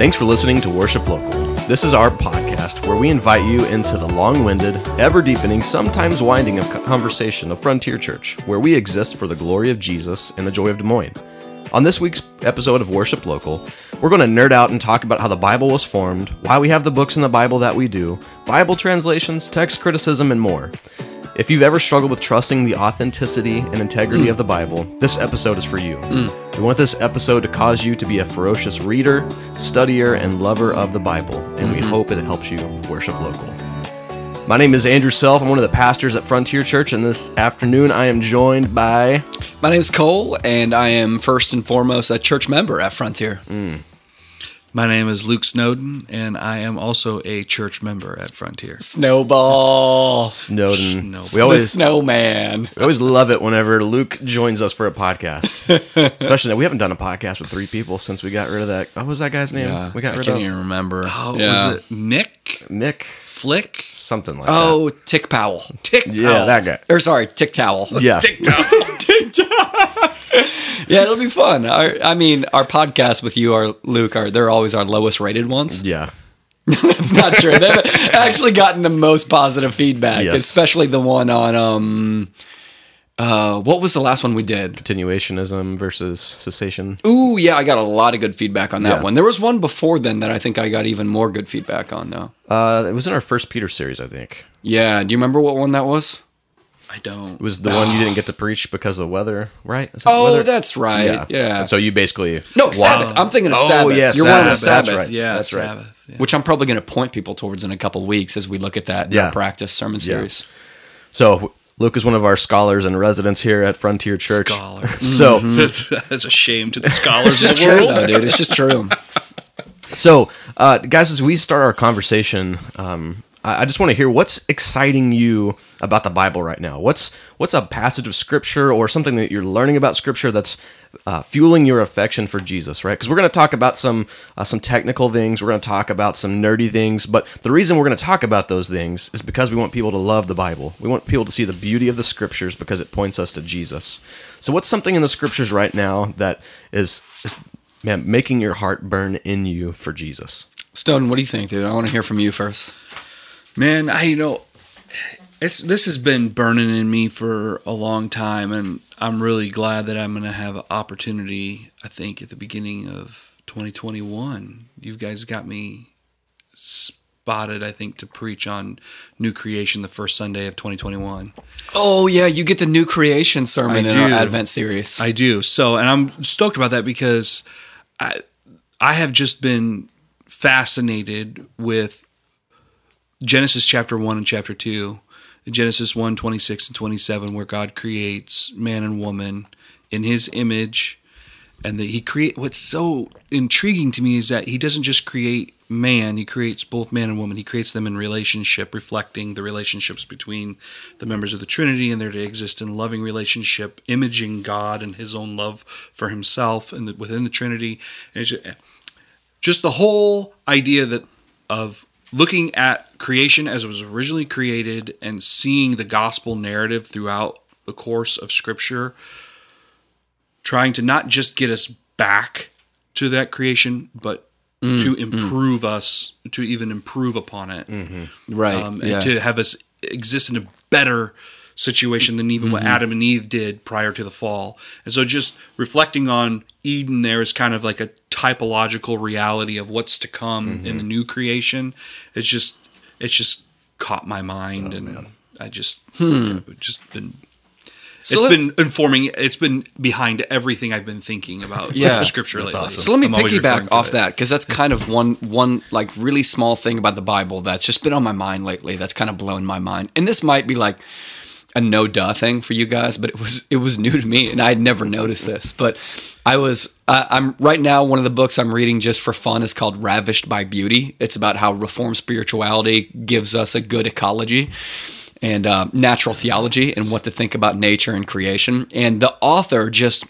Thanks for listening to Worship Local. This is our podcast where we invite you into the long winded, ever deepening, sometimes winding of conversation of Frontier Church, where we exist for the glory of Jesus and the joy of Des Moines. On this week's episode of Worship Local, we're going to nerd out and talk about how the Bible was formed, why we have the books in the Bible that we do, Bible translations, text criticism, and more. If you've ever struggled with trusting the authenticity and integrity mm. of the Bible, this episode is for you. Mm. We want this episode to cause you to be a ferocious reader, studier, and lover of the Bible, and mm-hmm. we hope it helps you worship local. My name is Andrew Self. I'm one of the pastors at Frontier Church, and this afternoon I am joined by. My name is Cole, and I am first and foremost a church member at Frontier. Mm. My name is Luke Snowden, and I am also a church member at Frontier. Snowball, Snowden. Snowball. We always the snowman. We always love it whenever Luke joins us for a podcast. Especially now we haven't done a podcast with three people since we got rid of that. What was that guy's name? Yeah, we got rid of it. I rid can't of. even remember. Oh, yeah. was it Nick? Nick Flick? Something like oh, that. Oh, Tick Powell. Tick. Yeah, that guy. Or sorry, Tick Towel. Yeah, Tick Towel. Tick Towel. yeah, it'll be fun. Our, I mean, our podcasts with you are Luke are they're always our lowest rated ones. Yeah. That's not true. They've actually gotten the most positive feedback, yes. especially the one on um uh, what was the last one we did? Continuationism versus cessation. Ooh, yeah, I got a lot of good feedback on that yeah. one. There was one before then that I think I got even more good feedback on, though. Uh, it was in our first Peter series, I think. Yeah, do you remember what one that was? I don't. It was the one you didn't get to preach because of the weather, right? That oh, weather? that's right. Yeah. yeah. So you basically no wow. Sabbath. I'm thinking of Sabbath. oh, Sabbath. Yeah, You're Sabbath. one of Sabbath. That's right. Yeah, that's Sabbath. right. Yeah. Which I'm probably going to point people towards in a couple weeks as we look at that yeah. practice sermon series. Yeah. So Luke is one of our scholars and residents here at Frontier Church. Scholar. So mm-hmm. that's, that's, a shame to the scholars. it's just true, though, dude. It's just true. so, uh, guys, as we start our conversation, um, I just want to hear what's exciting you about the Bible right now. What's what's a passage of Scripture or something that you're learning about Scripture that's uh, fueling your affection for Jesus, right? Because we're going to talk about some uh, some technical things. We're going to talk about some nerdy things. But the reason we're going to talk about those things is because we want people to love the Bible. We want people to see the beauty of the Scriptures because it points us to Jesus. So, what's something in the Scriptures right now that is, is man making your heart burn in you for Jesus? Stone, what do you think, dude? I want to hear from you first. Man, I you know it's this has been burning in me for a long time and I'm really glad that I'm going to have an opportunity I think at the beginning of 2021. You guys got me spotted I think to preach on new creation the first Sunday of 2021. Oh yeah, you get the new creation sermon in our Advent series. I do. So and I'm stoked about that because I I have just been fascinated with Genesis chapter 1 and chapter 2, Genesis 1 26 and 27, where God creates man and woman in his image. And that he create what's so intriguing to me is that he doesn't just create man, he creates both man and woman. He creates them in relationship, reflecting the relationships between the members of the Trinity and they're to exist in loving relationship, imaging God and his own love for himself and within the Trinity. And just, just the whole idea that of looking at creation as it was originally created and seeing the gospel narrative throughout the course of scripture trying to not just get us back to that creation but mm, to mm. improve mm. us to even improve upon it mm-hmm. right um, and yeah. to have us exist in a better situation than even mm-hmm. what Adam and Eve did prior to the fall. And so just reflecting on Eden there is kind of like a typological reality of what's to come mm-hmm. in the new creation. It's just it's just caught my mind oh, and man. I just hmm. just been so it's let, been informing. It's been behind everything I've been thinking about. Yeah, scripture lately. Awesome. So let me I'm piggyback off that because that's kind of one one like really small thing about the Bible that's just been on my mind lately. That's kind of blown my mind. And this might be like a no duh thing for you guys, but it was it was new to me, and I had never noticed this. But I was uh, I'm right now one of the books I'm reading just for fun is called Ravished by Beauty. It's about how reform spirituality gives us a good ecology and uh, natural theology and what to think about nature and creation. And the author just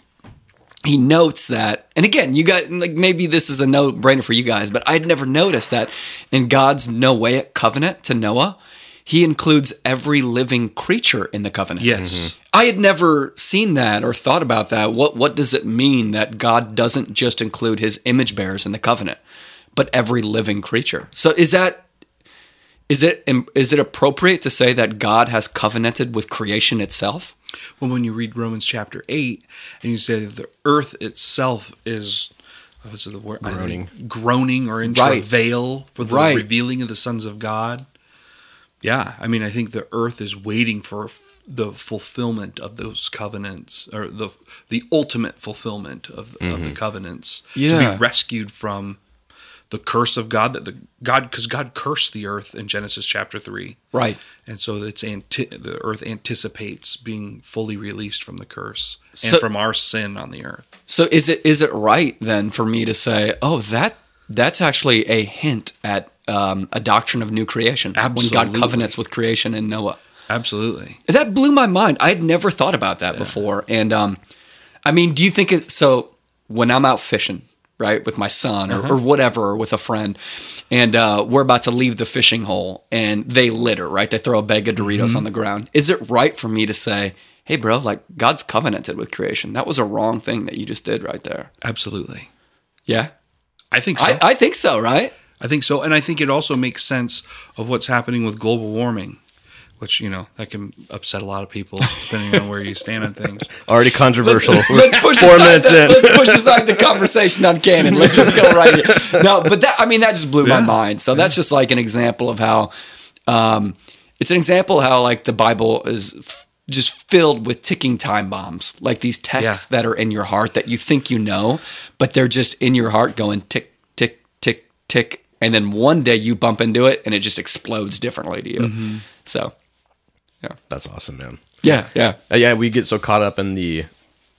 he notes that, and again, you got like maybe this is a no brainer for you guys, but I'd never noticed that in God's Noahic covenant to Noah he includes every living creature in the covenant. Yes. Mm-hmm. I had never seen that or thought about that. What what does it mean that God doesn't just include his image bearers in the covenant, but every living creature. So is that is it is it appropriate to say that God has covenanted with creation itself? Well, when you read Romans chapter eight and you say that the earth itself is what's the word Groaning. groaning or in Right. travail for the Right. revealing of the sons of God. Yeah, I mean, I think the earth is waiting for f- the fulfillment of those covenants, or the the ultimate fulfillment of, of the mm-hmm. covenants to be rescued from the curse of God. That the God, because God cursed the earth in Genesis chapter three, Right. and so it's anti- the earth anticipates being fully released from the curse and from our sin on the earth. So is it is it right then for me to say, oh, that that's actually a hint at um, a doctrine of new creation when God covenants with creation in Noah? Absolutely. That blew my mind. I had never thought about that before. And um, I mean, do you think it? So when I'm out fishing, right, with my son or, or whatever, or with a friend, and uh, we're about to leave the fishing hole, and they litter, right? They throw a bag of Doritos on the ground. Is it right for me to say? Hey, bro, like God's covenanted with creation. That was a wrong thing that you just did right there. Absolutely. Yeah. I think so. I, I think so, right? I think so, and I think it also makes sense of what's happening with global warming, which you know that can upset a lot of people depending on where you stand on things. Already controversial. Let's push Four aside minutes the, in. Let's push aside the conversation on canon. Let's just go right here. No, but that I mean that just blew my mind. So that's just like an example of how um, it's an example how like the Bible is f- just filled with ticking time bombs, like these texts Yeah. that are in your heart that you think you know, but they're just in your heart going tick tick tick tick, and then one day you bump into it and it just explodes differently to you. Mm-hmm. So yeah, That's awesome, man. yeah, yeah. Uh, yeah, we get so caught up in the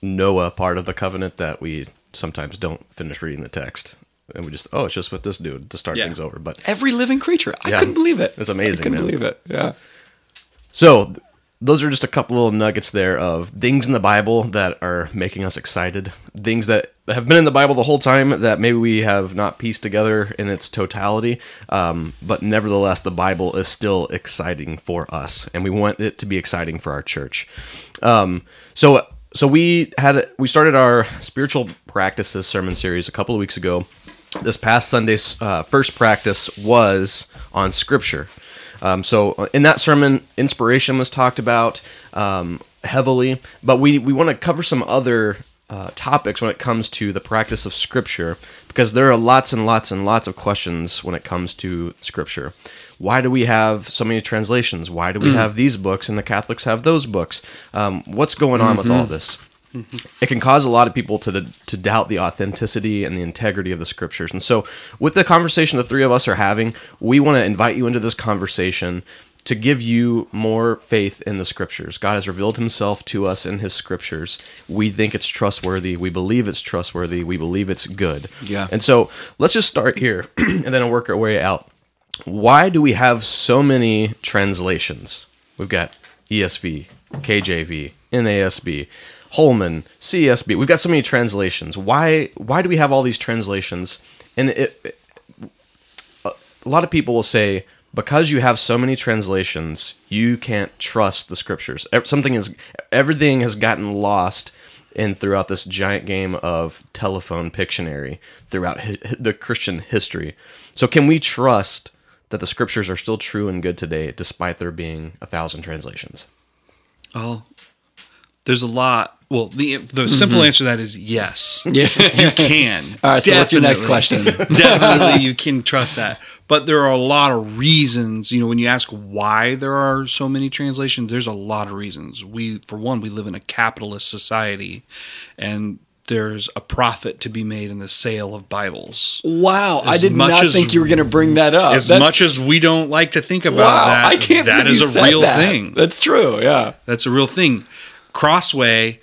Noah part of the covenant that we sometimes don't finish reading the text, and we just oh, it's just with this dude to start Yeah. things over. But Every living creature. I Yeah. couldn't believe it. It's amazing, I couldn't man. believe it. Yeah. so those are just a couple little nuggets there of things in the Bible that are making us excited, things that have been in the Bible the whole time that maybe we have not pieced together in its totality, um, but nevertheless, the Bible is still exciting for us, and we want it to be exciting for our church. Um, so, so we had we started our spiritual practices sermon series a couple of weeks ago. This past Sunday's uh, first practice was on Scripture. Um, so uh, in that sermon, inspiration was talked about um, heavily, but we we want to cover some other uh, topics when it comes to the practice of Scripture because there are lots and lots and lots of questions when it comes to Scripture. Why do we have so many translations? Why do we have these books and the Catholics have those books? Um, what's going on with all this? It can cause a lot of people to the, to doubt the authenticity and the integrity of the scriptures. And so, with the conversation the three of us are having, we want to invite you into this conversation to give you more faith in the scriptures. God has revealed himself to us in his scriptures. We think it's trustworthy. We believe it's trustworthy. We believe it's good. Yeah. And so, let's just start here and then work our way out. Why do we have so many translations? We've got ESV, KJV, NASB, Holman, CSB. We've got so many translations. Why why do we have all these translations? And it, it- a lot of people will say because you have so many translations, you can't trust the scriptures. Something is everything has gotten lost in throughout this giant game of telephone Pictionary throughout hi- the Christian history. So can we trust that the scriptures are still true and good today despite there being a thousand translations? Well, there's a lot. Well, the the mm-hmm. simple answer to that is yes. Yeah. You can. All right. So what's your next question? Definitely, you can trust that. But there are a lot of reasons. You know, when you ask why there are so many translations, there's a lot of reasons. We, for one, we live in a capitalist society, and there's a profit to be made in the sale of Bibles. Wow. I did not as- think you were going to bring that up. As That's- much as we don't like to think about wow, that, I can't that is a real that. thing. That's true. Yeah. That's a real thing. Crossway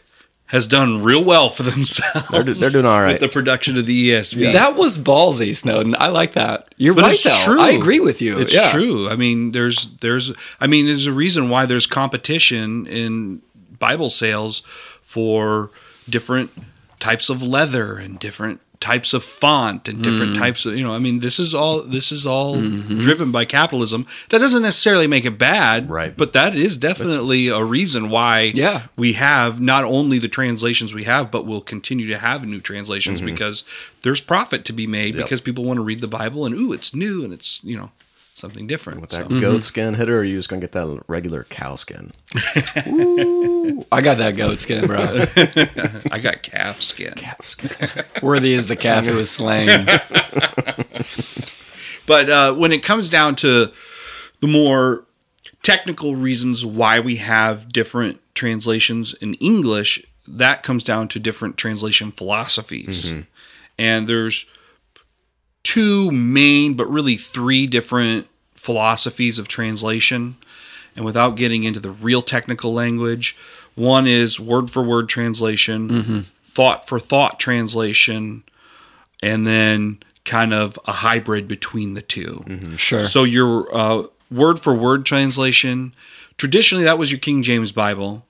has done real well for themselves. They're do- they're doing all right. with the production of the ESV. That was ballsy, Snowden. I like that. You're But right, it's though. true. I agree with you. It's Yeah. true. I mean, there's there's I mean, there's a reason why there's competition in Bible sales for different types of leather and different types of font and different mm. types of you know i mean this is all this is all mm-hmm. driven by capitalism that doesn't necessarily make it bad Right. but that is definitely a reason why Yeah. we have not only the translations we have but we'll continue to have new translations mm-hmm. because there's profit to be made Yep. because people want to read the bible and ooh it's new and it's you know something different With so. that goat skin hitter, or are you just gonna get that regular cow skin? I got that goat skin, bro. i got calf skin Cow skin. Worthy is the calf who was slain. But uh, when it comes down to the more technical reasons why we have different translations in English, that comes down to different translation philosophies. And there's two main, but really three different philosophies of translation. And without getting into the real technical language, one is word for word translation, thought for thought translation, and then kind of a hybrid between the 2 Sure. So your uh, word for word translation, traditionally that was your King James Bible.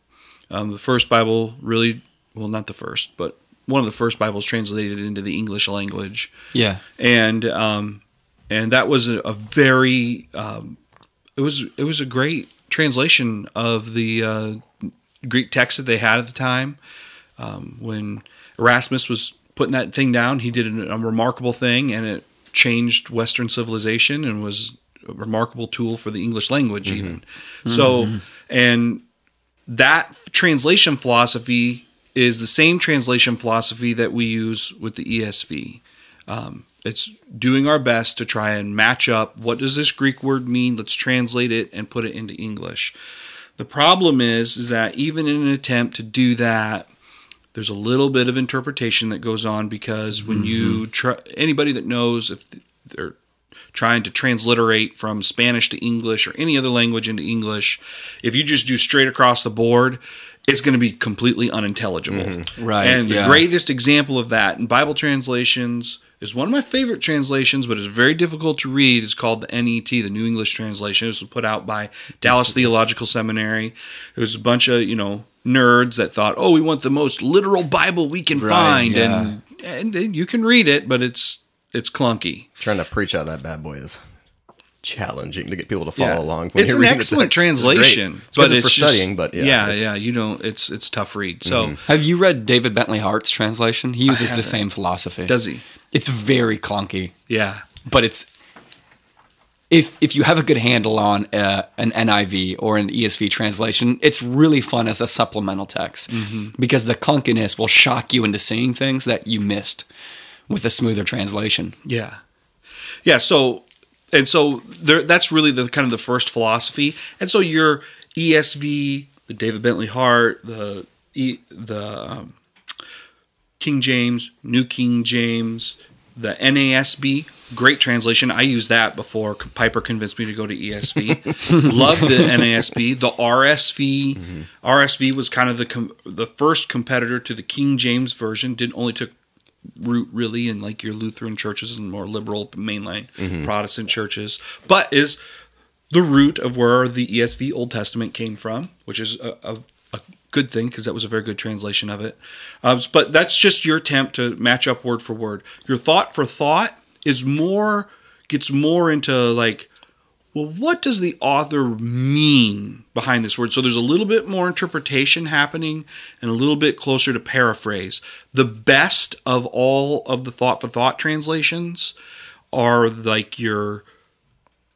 Um, the first Bible really, well, not the first, but one of the first Bibles translated into the English language yeah. and um, and that was a, a very um, it was it was a great translation of the uh, Greek text that they had at the time. Um, when Erasmus was putting that thing down, he did a, a remarkable thing, and it changed Western civilization and was a remarkable tool for the English language, even. So, and that translation philosophy is the same translation philosophy that we use with the ESV. Um, it's doing our best to try and match up what does this Greek word mean? Let's translate it and put it into English. The problem is, is that even in an attempt to do that, there's a little bit of interpretation that goes on because when you try, anybody that knows if they're trying to transliterate from Spanish to English or any other language into English, if you just do straight across the board, it's going to be completely unintelligible. Mm-hmm. Right, And the yeah. greatest example of that in Bible translations is one of my favorite translations, but it's very difficult to read. It's called the NET, the New English Translation. It was put out by Dallas Theological Seminary. It was a bunch of, you know, nerds that thought, oh, we want the most literal Bible we can Right, find. yeah. And, and you can read it, but it's it's clunky. Trying to preach out that bad boy is challenging to get people to follow Yeah. along. when It's you're an reading the excellent text. Translation, It's but it's for just- studying. But yeah, yeah, yeah, you don't. It's it's tough read. So Have you read David Bentley Hart's translation? He uses the same philosophy. does he? It's very clunky, Yeah, but it's if if you have a good handle on uh, an NIV or an ESV translation, it's really fun as a supplemental text because the clunkiness will shock you into seeing things that you missed with a smoother translation. yeah, yeah. So and so there, that's really the kind of the first philosophy. And so your ESV, the David Bentley Hart, the the um, King James, New King James, the NASB, great translation. I used that before Piper convinced me to go to ESV. Love the NASB. The RSV, RSV was kind of the com- the first competitor to the King James version. Didn't only took root really in like your Lutheran churches and more liberal mainline Protestant churches, but is the root of where the ESV Old Testament came from, which is a, a, a good thing because that was a very good translation of it. Um, but that's just your attempt to match up word for word. Your thought for thought is more gets more into like, well, what does the author mean behind this word? So there's a little bit more interpretation happening and a little bit closer to paraphrase. The best of all of the thought for thought translations are like your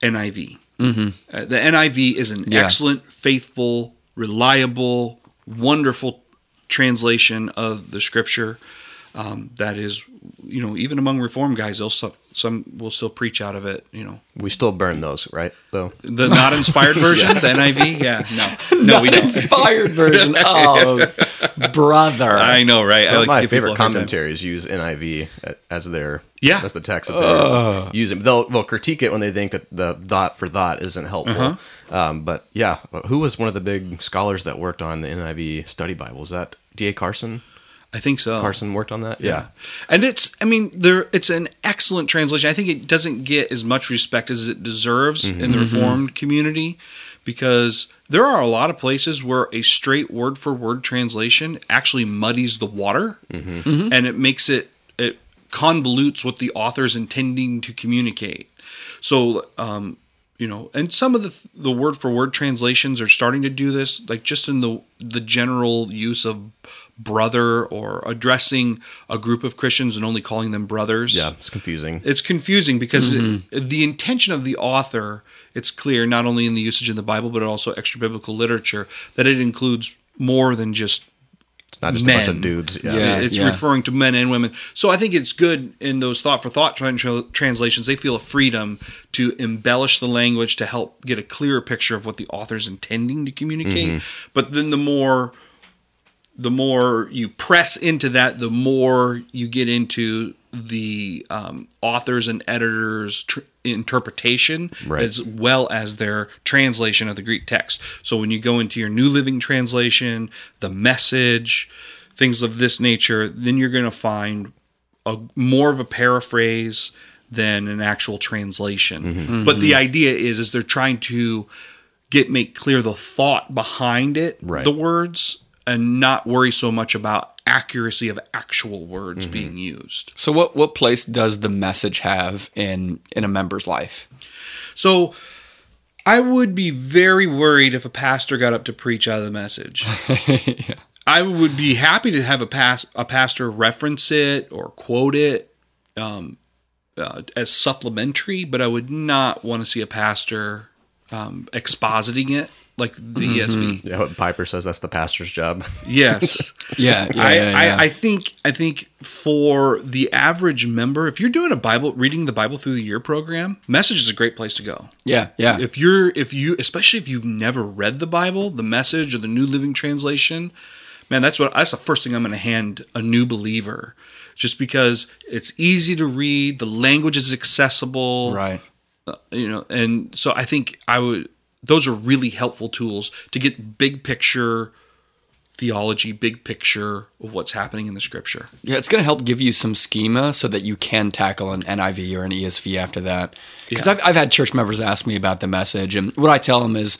NIV. Mm-hmm. Uh, the NIV is an Yeah. excellent, faithful, reliable, wonderful translation of the scripture. Um, that is, you know, even among Reform guys, they'll some will still preach out of it. You know, we still burn those, right? Though the not inspired version, the NIV. Yeah, no, no, we don't. Inspired version. Oh, brother. I know, right? I like my to give people favorite a hard time. commentaries use NIV as their Yeah. as the text that they're using. They'll they'll critique it when they think that the thought for thought isn't helpful. Uh-huh. Um, but yeah, who was one of the big scholars that worked on the NIV study Bible? Is that D. A. Carson? I think so. Carson worked on that. Yeah, and it's I mean there it's an excellent translation. I think it doesn't get as much respect as it deserves mm-hmm. in the mm-hmm. Reformed community because there are a lot of places where a straight word for word translation actually muddies the water mm-hmm. and it makes it it convolutes what the author's intending to communicate. So, um, you know, and some of the the word for word translations are starting to do this, like just in the the general use of brother or addressing a group of Christians and only calling them brothers. Yeah, it's confusing. It's confusing because mm-hmm. it, the intention of the author, it's clear not only in the usage in the Bible but also extra biblical literature that it includes more than just It's not just a bunch of dudes. Yeah. Yeah. it's referring to men and women. So I think it's good in those thought for thought translations. They feel a freedom to embellish the language to help get a clearer picture of what the author's intending to communicate. Mm-hmm. But then the more the more you press into that, the more you get into the um, authors and editors' tr- interpretation Right. as well as their translation of the Greek text. So when you go into your New Living Translation, the message, things of this nature, then you're going to find a more of a paraphrase than an actual translation. But the idea is is they're trying to get make clear the thought behind it, Right. the words, and not worry so much about accuracy of actual words being used. So what what place does the message have in in a member's life? So I would be very worried if a pastor got up to preach out of the message. I would be happy to have a pas- a pastor reference it or quote it um, uh, as supplementary, but I would not want to see a pastor um, expositing it like the ESV. Yeah, what Piper says that's the pastor's job. Yes. Yeah, yeah, I, yeah, yeah. I, I think I think for the average member, if you're doing a Bible reading the Bible through the year program, message is a great place to go. yeah, yeah. If you're if you especially if you've never read the Bible, the message or the New Living Translation, man, that's what that's the first thing I'm going to hand a new believer. Just because it's easy to read, the language is accessible, right. uh, you know, and so I think I would those are really helpful tools to get big picture theology, big picture of what's happening in the scripture. Yeah, it's going to help give you some schema so that you can tackle an NIV or an ESV after that. Because Yeah. I've, I've had church members ask me about the message, and what I tell them is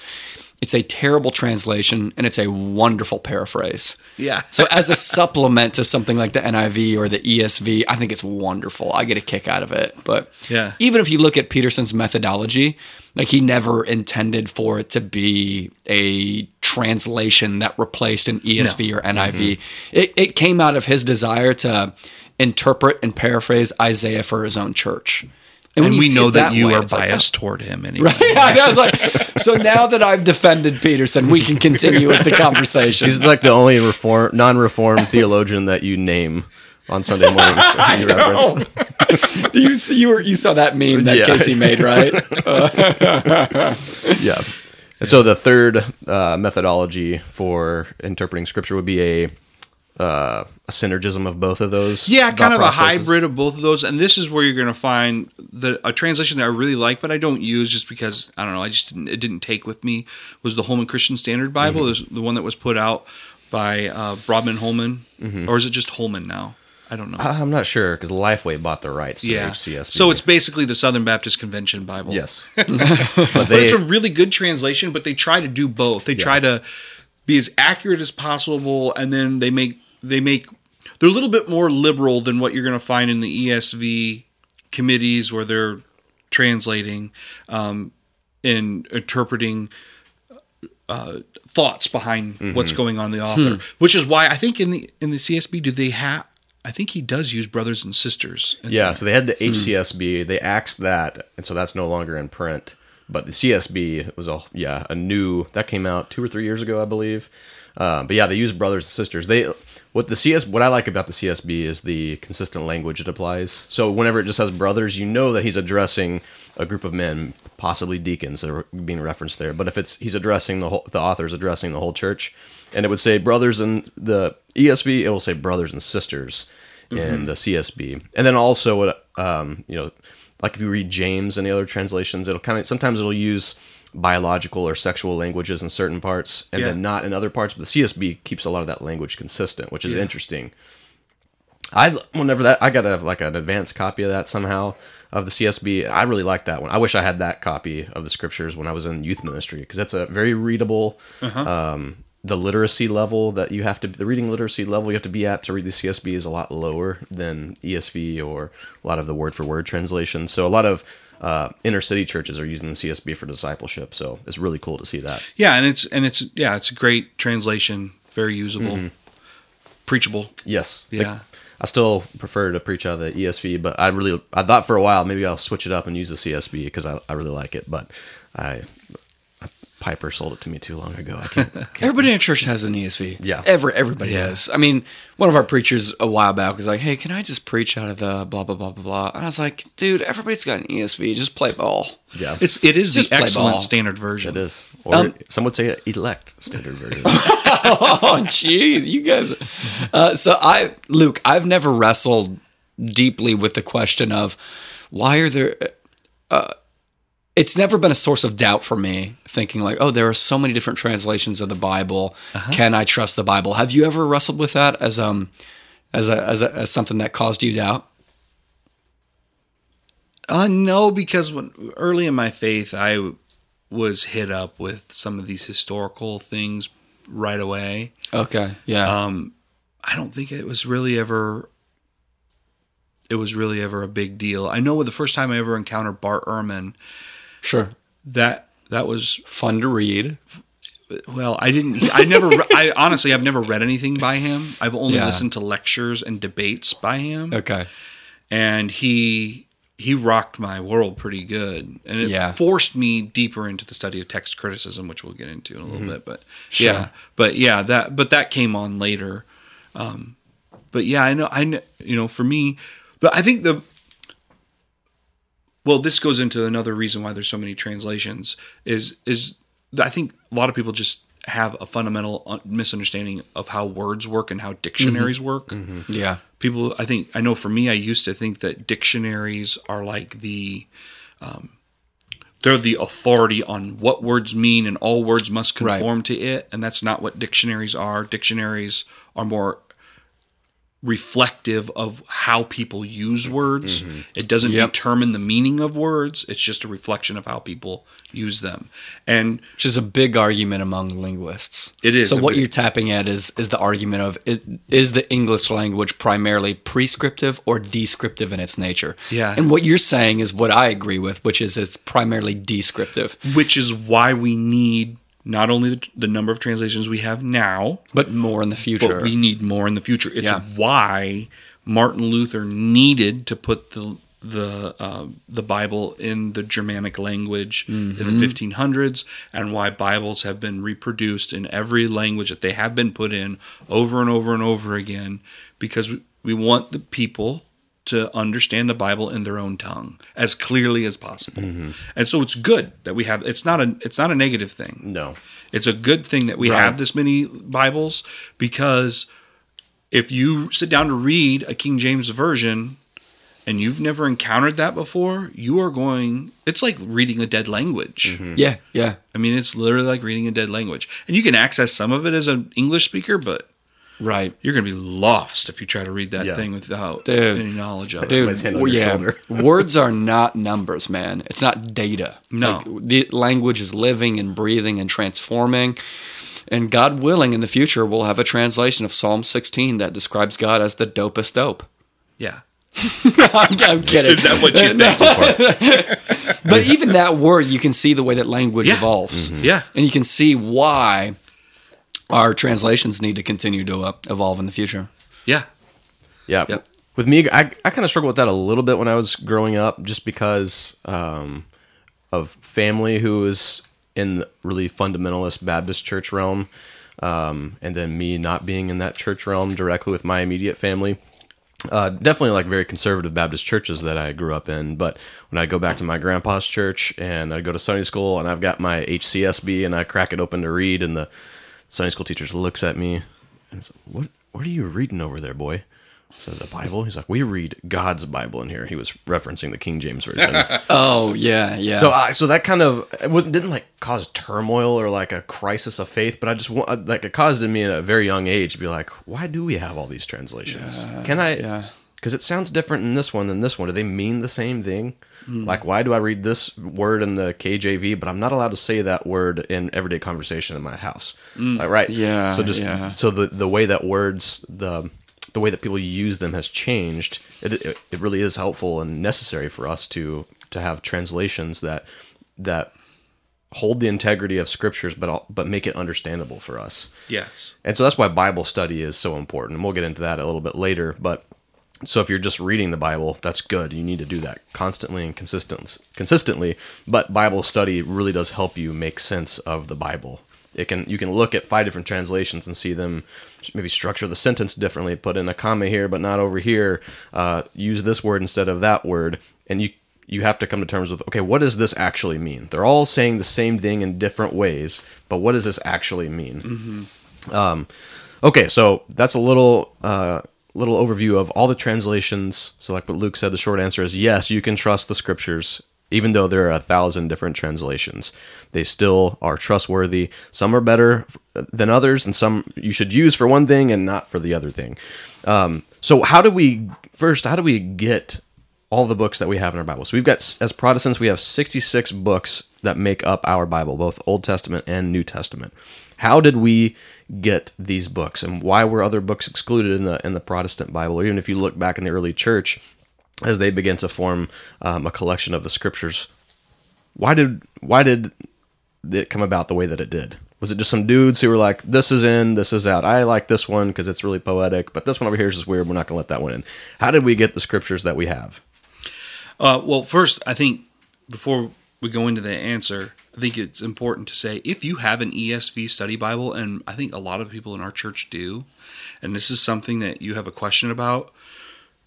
it's a terrible translation and it's a wonderful paraphrase. Yeah. So, as a supplement to something like the NIV or the ESV, I think it's wonderful. I get a kick out of it. But Yeah. even if you look at Peterson's methodology, like he never intended for it to be a translation that replaced an ESV or NIV. Mm-hmm. It, it came out of his desire to interpret and paraphrase Isaiah for his own church. When And you we know it that, you way, are it's like, biased toward him anyway. yeah, I was like, so now that I've defended Peterson, we can continue with the conversation. He's like the only reform, non-reformed theologian that you name on Sunday mornings. You reference. Do you see you were you saw that meme that Yeah. Casey made, right? Yeah. And so the third uh, methodology for interpreting scripture would be a uh, a synergism of both of those. Yeah, kind of a hybrid of both of those. And this is where you're going to find the a translation that I really like, but I don't use just because I don't know. I just didn't, it didn't take with me. Was the Holman Christian Standard Bible? Mm-hmm. The one that was put out by uh, Broadman Holman, Mm-hmm. or is it just Holman now? I don't know. I'm not sure because Lifeway bought the rights to yeah. HCSB. So it's basically the Southern Baptist Convention Bible. yes, but But it's a really good translation, but they try to do both. They try to be as accurate as possible, and then they make they make they're a little bit more liberal than what you're going to find in the ESV committees where they're translating um, and interpreting uh, thoughts behind what's going on in the author. Which is why I think in the in the CSB do they have. I think he does use brothers and sisters. yeah. there. So they had the HCSB. They axed that, and so that's no longer in print. But the CSB was a yeah a new that came out two or three years ago, I believe. Uh, but yeah, they use brothers and sisters. They what the CS what I like about the CSB is the consistent language it applies. So whenever it just says brothers, you know that he's addressing a group of men, possibly deacons that are being referenced there. But if it's he's addressing the whole the author's addressing the whole church, and it would say brothers in the ESV, it will say brothers and sisters in the CSB, and then also what um, you know, like if you read James and the other translations, it'll kind of sometimes it'll use biological or sexual languages in certain parts, and Yeah. then not in other parts. But the CSB keeps a lot of that language consistent, which is interesting. I whenever that I got a like an advanced copy of that somehow of the CSB. I really like that one. I wish I had that copy of the scriptures when I was in youth ministry because that's a very readable. Um, the literacy level that you have to the reading literacy level you have to be at to read the CSB is a lot lower than ESV or a lot of the word for word translations. So a lot of uh, inner city churches are using the CSB for discipleship. So it's really cool to see that. Yeah, and it's and it's yeah, it's a great translation, very usable, preachable. Yes. Yeah. Like, I still prefer to preach out of the ESV, but I really I thought for a while maybe I'll switch it up and use the CSB because I, I really like it. But I Piper sold it to me too long ago. I can't. Everybody in church has an ESV. Yeah. Every everybody has. I mean, one of our preachers a while back was like, "Hey, can I just preach out of the blah blah blah blah blah?" And I was like, "Dude, everybody's got an ESV. Just play ball." yeah, It's it is Just the excellent ball. standard version. it is. Or Um, some would say elect standard version. oh, jeez, you guys. Uh, so I, Luke, I've never wrestled deeply with the question of why are there. Uh, it's never been a source of doubt for me, thinking like, oh, there are so many different translations of the Bible. Can I trust the Bible? Have you ever wrestled with that as um, as a, as a, as something that caused you doubt? Uh, no, because when early in my faith, I w- was hit up with some of these historical things right away. Okay, yeah, Um, I don't think it was really ever. It was really ever a big deal. I know the first time I ever encountered Bart Ehrman, sure. that that was Fun to read. well. I didn't. I never. I honestly, I've never read anything by him. I've only Yeah. listened to lectures and debates by him. Okay, and he he rocked my world pretty good and it Yeah. forced me deeper into the study of text criticism which we'll get into in a little bit but Mm-hmm. Sure. yeah but yeah that but that came on later um but yeah i know i know you know for me but i think the well this goes into another reason why there's so many translations is is i think a lot of people just have a fundamental misunderstanding of how words work and how dictionaries work. Yeah, people i think i know for me i used to think that dictionaries are like the um, they're the authority on what words mean and all words must Right. conform to it and that's not what dictionaries are. Dictionaries are more reflective of how people use words mm-hmm. it doesn't Yep. determine the meaning of words it's just a reflection of how people use them and which is a big argument among linguists. It is So what big- you're tapping at is is the argument of is, is the English language primarily prescriptive or descriptive in its nature? Yeah. And what you're saying is what I agree with, which is it's primarily descriptive, which is why we need not only the, the number of translations we have now but more in the future. but we need more in the future. It's Yeah. why Martin Luther needed to put the the uh, the Bible in the Germanic language in the 1500s, and why Bibles have been reproduced in every language that they have been put in over and over and over again, because we, we want the people to understand the Bible in their own tongue as clearly as possible. Mm-hmm. And so it's good that we have. It's not a it's not a negative thing. no. It's a good thing that we Right. have this many Bibles because if you sit down to read a King James version and you've never encountered that before, you are going it's like reading a dead language. Mm-hmm. yeah, yeah. I mean, it's literally like reading a dead language. And you can access some of it as an English speaker, but Right. you're going to be lost if you try to read that Yeah. thing without Dude. any knowledge of it. Dude, Somebody's hand on well, yeah, words are not numbers, man. It's not data. No. Like, the language is living and breathing and transforming. And God willing, in the future, we'll have a translation of Psalm 16 that describes God as the dopest dope. Yeah. I'm, I'm kidding. Is that what you think? But even that word, you can see the way that language Yeah. evolves. Mm-hmm. Yeah. And you can see why our translations need to continue to uh, evolve in the future. Yeah. Yeah. Yep. With me, I, I kind of struggled with that a little bit when I was growing up, just because um, of family who was in the really fundamentalist Baptist church realm, um, and then me not being in that church realm directly with my immediate family. Uh, definitely like very conservative Baptist churches that I grew up in. But when I go back to my grandpa's church and I go to Sunday school and I've got my HCSB and I crack it open to read, and the Sunday school teacher looks at me and says, "What? What are you reading over there, boy?" Said, "The Bible." He's like, "We read God's Bible in here." He was referencing the King James version. Oh, yeah, yeah. so, I, so that kind of it wasn't, didn't like cause turmoil or like a crisis of faith, but I just wa- like it caused in me at a very young age to be like, "Why do we have all these translations? can I?" yeah. Because it sounds different in this one than this one. Do they mean the same thing? Like, why do I read this word in the KJV, but I'm not allowed to say that word in everyday conversation in my house? Mm. Like, right? Yeah, So just yeah. so the the way that words the the way that people use them has changed. It, it, it really is helpful and necessary for us to to have translations that that hold the integrity of scriptures, but but make it understandable for us. Yes. And so that's why Bible study is so important. And we'll get into that a little bit later. But so if you're just reading the Bible, that's good. You need to do that constantly and consistent, consistently. But Bible study really does help you make sense of the Bible. It can you can look at five different translations and see them maybe structure the sentence differently, put in a comma here but not over here, uh, use this word instead of that word, and you you have to come to terms with okay, what does this actually mean? They're all saying the same thing in different ways, but what does this actually mean? Um, okay, so that's a little uh, little overview of all the translations. So, like what Luke said, the short answer is yes, you can trust the scriptures, even though there are a thousand different translations. They still are trustworthy. Some are better than others, and some you should use for one thing and not for the other thing. Um, so, how do we first? How do we get all the books that we have in our Bible. So we've got, as Protestants, we have 66 books that make up our Bible, both Old Testament and New Testament. How did we get these books, and why were other books excluded in the in the Protestant Bible? Or even if you look back in the early church, as they began to form um, a collection of the Scriptures, why did why did it come about the way that it did? Was it just some dudes who were like, "This is in, this is out. I like this one because it's really poetic, but this one over here is just weird. We're not going to let that one in." How did we get the scriptures that we have? Uh, well, first, I think before we go into the answer, I think it's important to say if you have an ESV study Bible, and I think a lot of people in our church do, and this is something that you have a question about,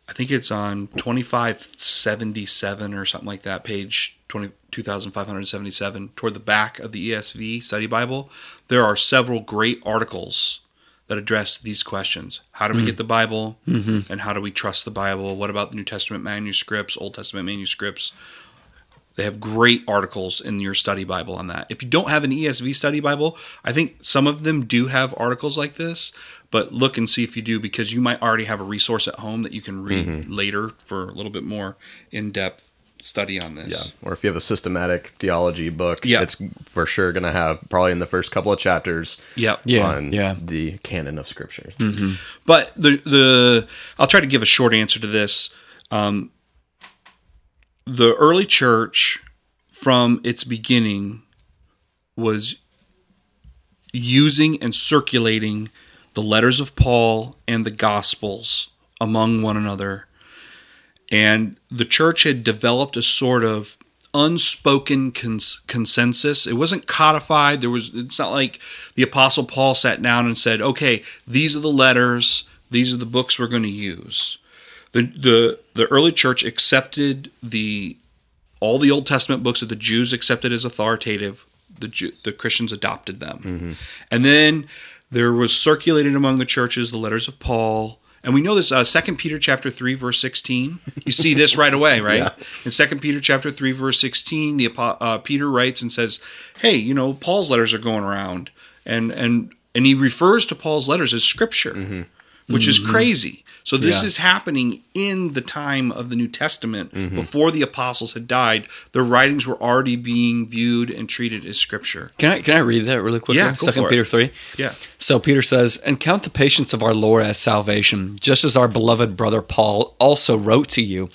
I think it's on 2577 or something like that, page 20, 2577, toward the back of the ESV study Bible. There are several great articles that address these questions. How do we hmm. get the Bible? Mm-hmm. And how do we trust the Bible? What about the New Testament manuscripts, Old Testament manuscripts? They have great articles in your study Bible on that. If you don't have an ESV study Bible, I think some of them do have articles like this, but look and see if you do because you might already have a resource at home that you can read later for a little bit more in depth study on this. Yeah. Or if you have a systematic theology book, Yeah. it's for sure going to have probably in the first couple of chapters Yep. Yeah, on yeah. the canon of scripture. But the the I'll try to give a short answer to this. Um, the early church, from its beginning, was using and circulating the letters of Paul and the Gospels among one another, and the church had developed a sort of unspoken cons- consensus. It wasn't codified. There was. It's not like the Apostle Paul sat down and said, "Okay, these are the letters. These are the books we're going to use." The the the early church accepted the all the Old Testament books that the Jews accepted as authoritative. The Ju- the Christians adopted them, and then there was circulated among the churches the letters of Paul. And we know this, uh, 2 Peter chapter 3, verse 16. You see this right away, right? In 2 Peter chapter 3, verse 16, the uh, Peter writes and says, hey, you know, Paul's letters are going around. And, and, and he refers to Paul's letters as scripture, which is crazy. So this Yeah. is happening in the time of the New Testament mm-hmm. before the apostles had died. Their writings were already being viewed and treated as scripture. Can I can I read that really quickly? Yeah, Second for it. Peter three. Yeah. So Peter says, "And count the patience of our Lord as salvation, just as our beloved brother Paul also wrote to you,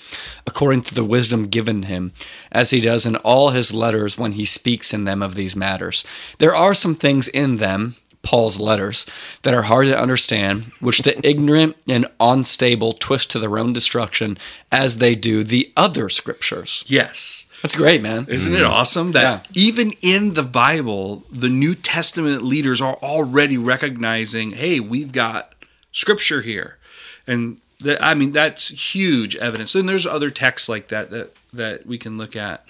according to the wisdom given him, as he does in all his letters when he speaks in them of these matters. There are some things in them." Paul's letters that are hard to understand, which the ignorant and unstable twist to their own destruction, as they do the other scriptures. Yes. That's great, man. Isn't it mm-hmm. awesome that Yeah. even in the Bible, the New Testament leaders are already recognizing, hey, we've got scripture here. And that, I mean, that's huge evidence. And there's other texts like that that, that we can look at.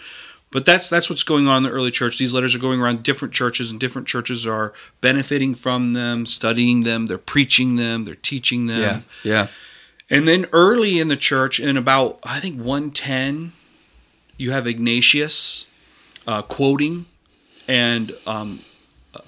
But that's that's what's going on in the early church. These letters are going around different churches, and different churches are benefiting from them, studying them, they're preaching them, they're teaching them. Yeah, yeah. And then early in the church, in about I think 110, you have Ignatius uh, quoting and um,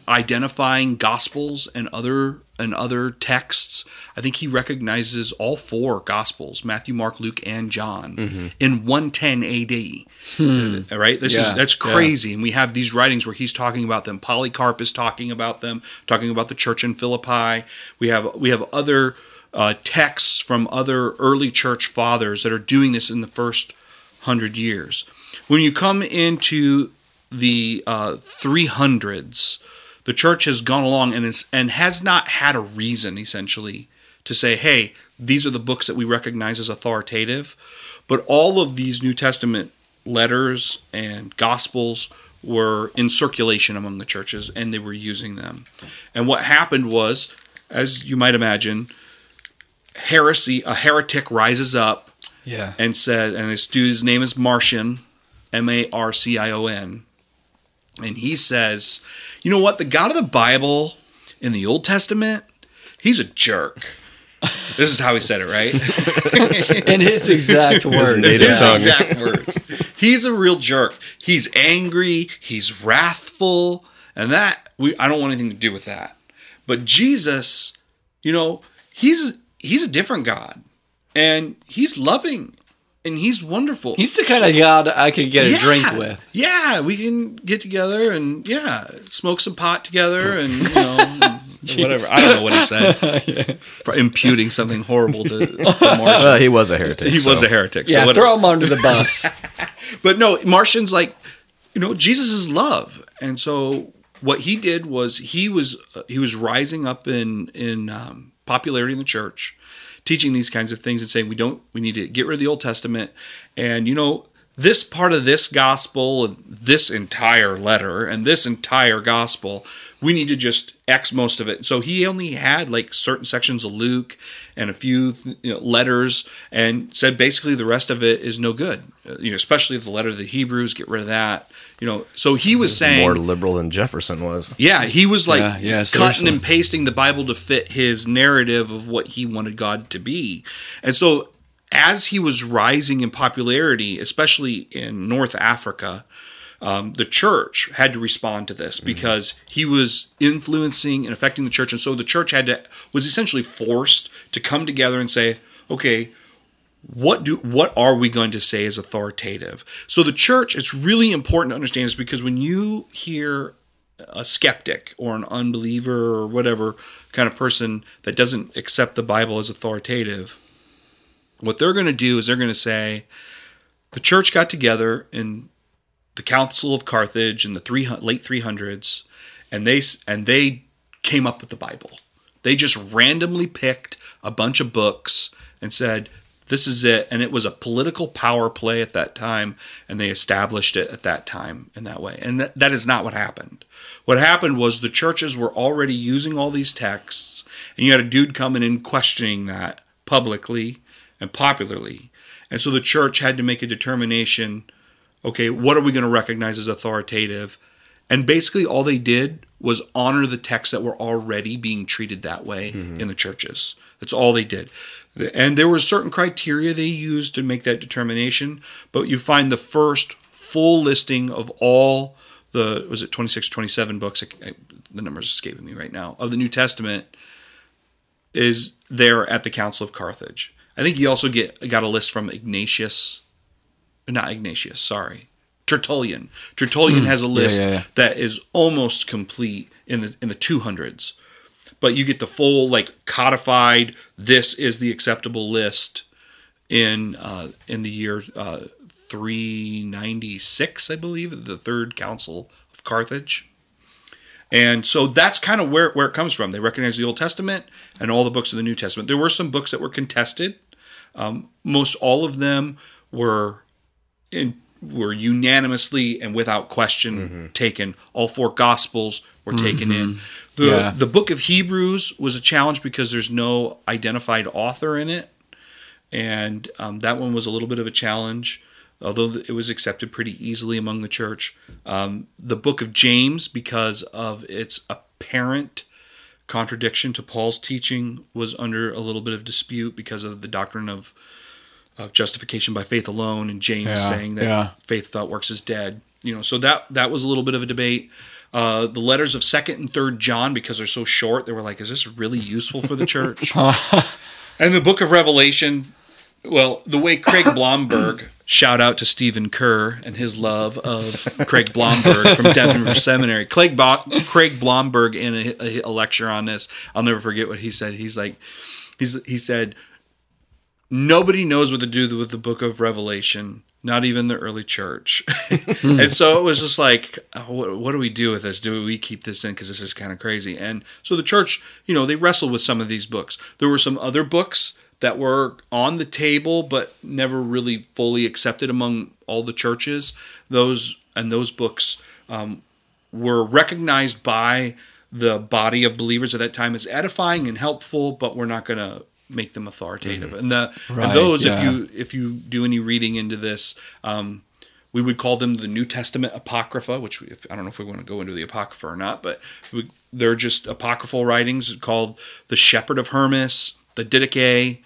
identifying gospels and other and other texts, I think he recognizes all four Gospels Matthew, Mark, Luke, and John in 110 AD. Right? This Yeah, is that's yeah. crazy. And we have these writings where he's talking about them. Polycarp is talking about them, talking about the church in Philippi. We have we have other uh, texts from other early church fathers that are doing this in the first hundred years. When you come into the uh, 300s, the church has gone along and is and has not had a reason essentially to say, "Hey, these are the books that we recognize as authoritative." But all of these New Testament letters and gospels were in circulation among the churches and they were using them. And what happened was, as you might imagine, heresy, a heretic rises up Yeah. and said, and this dude's name is Marcion, M A R C I O N, and he says, you know what, the God of the Bible in the Old Testament, he's a jerk. this is how he said it, right? In his exact words. native His tongue. exact words. He's a real jerk. He's angry. He's wrathful, and that we I don't want anything to do with that. But Jesus, you know, he's he's a different God, and he's loving, and he's wonderful. He's the kind of God I could get a Yeah. drink with. Yeah, we can get together and yeah, smoke some pot together and you know whatever. I don't know what he said. Probably Imputing something horrible to, to Marcion. Well, he was a heretic. he was a heretic. Yeah, so throw him under the bus. But no, Marcion's like, you know, Jesus is love, and so what he did was he was uh, he was rising up in in um, popularity in the church, teaching these kinds of things and saying we don't we need to get rid of the Old Testament, and you know this part of this gospel and this entire letter and this entire gospel we need to just x most of it so he only had like certain sections of luke and a few you know, letters and said basically the rest of it is no good Uh, you know especially the letter to the hebrews get rid of that you know so he was saying more liberal than Jefferson was. yeah, he was like Yeah, yeah, cutting seriously. and pasting the Bible to fit his narrative of what he wanted God to be. And so as he was rising in popularity, especially in North Africa, um, the church had to respond to this because he was influencing and affecting the church, and so the church had to was essentially forced to come together and say, "Okay, what do what are we going to say is authoritative? So the church it's really important to understand this because when you hear a skeptic or an unbeliever or whatever kind of person that doesn't accept the bible as authoritative what they're going to do is they're going to say the church got together in the council of carthage in the three, late 300s and they and they came up with the bible. They just randomly picked a bunch of books and said this is it. And it was a political power play at that time and they established it at that time in that way. And that, that is not what happened. What happened was the churches were already using all these texts and you had a dude coming in questioning that publicly and popularly. And so the church had to make a determination okay what are we going to recognize as authoritative? And basically all they did was honor the texts that were already being treated that way mm-hmm. in the churches. That's all they did. And there were certain criteria they used to make that determination but you find the first full listing of all the was it 26 27 books? I, I, the numbers escaping me right now of the new testament is there at the council of carthage i think you also get got a list from ignatius not ignatius sorry tertullian. Tertullian has a list yeah, yeah. that is almost complete in the in the 200s but you get the full like codified this is the acceptable list in uh, in the year uh, 396 i believe the third council of carthage. And so that's kind of where, where it comes from. They recognize the old testament and all the books of the new testament. There were some books that were contested um, most all of them were in, were unanimously and without question taken. All four gospels were taken in. The Yeah. the book of Hebrews was a challenge because there's no identified author in it, and um, that one was a little bit of a challenge. Although it was accepted pretty easily among the church, um, the book of James, because of its apparent contradiction to Paul's teaching, was under a little bit of dispute because of the doctrine of of justification by faith alone, and James Yeah, saying that yeah. faith without works is dead. you know, so that that was a little bit of a debate. Uh, the letters of Second and Third John, because they're so short, they were like, "Is this really useful for the church?" and the Book of Revelation, well, the way Craig Blomberg, shout out to Stephen Kerr and his love of Craig Blomberg from Denver Seminary. Craig, Bo- Craig Blomberg in a, a, lecture on this, I'll never forget what he said. He's like, he's he said, nobody knows what to do with the Book of Revelation not even the early church. Hmm. and so it was just like, what, what, do we do with this? Do we keep this in? Because this is kind of crazy. And so the church, you know, they wrestled with some of these books. There were some other books that were on the table, but never really fully accepted among all the churches. Those and those books um, were recognized by the body of believers at that time as edifying and helpful, but we're not going to make them authoritative. Mm-hmm. And the right, and those, yeah. if you if you do any reading into this, um, we would call them the New Testament apocrypha. Which if, I don't know if we want to go into the apocrypha or not, but we, they're just apocryphal writings called the Shepherd of Hermas, the Didache,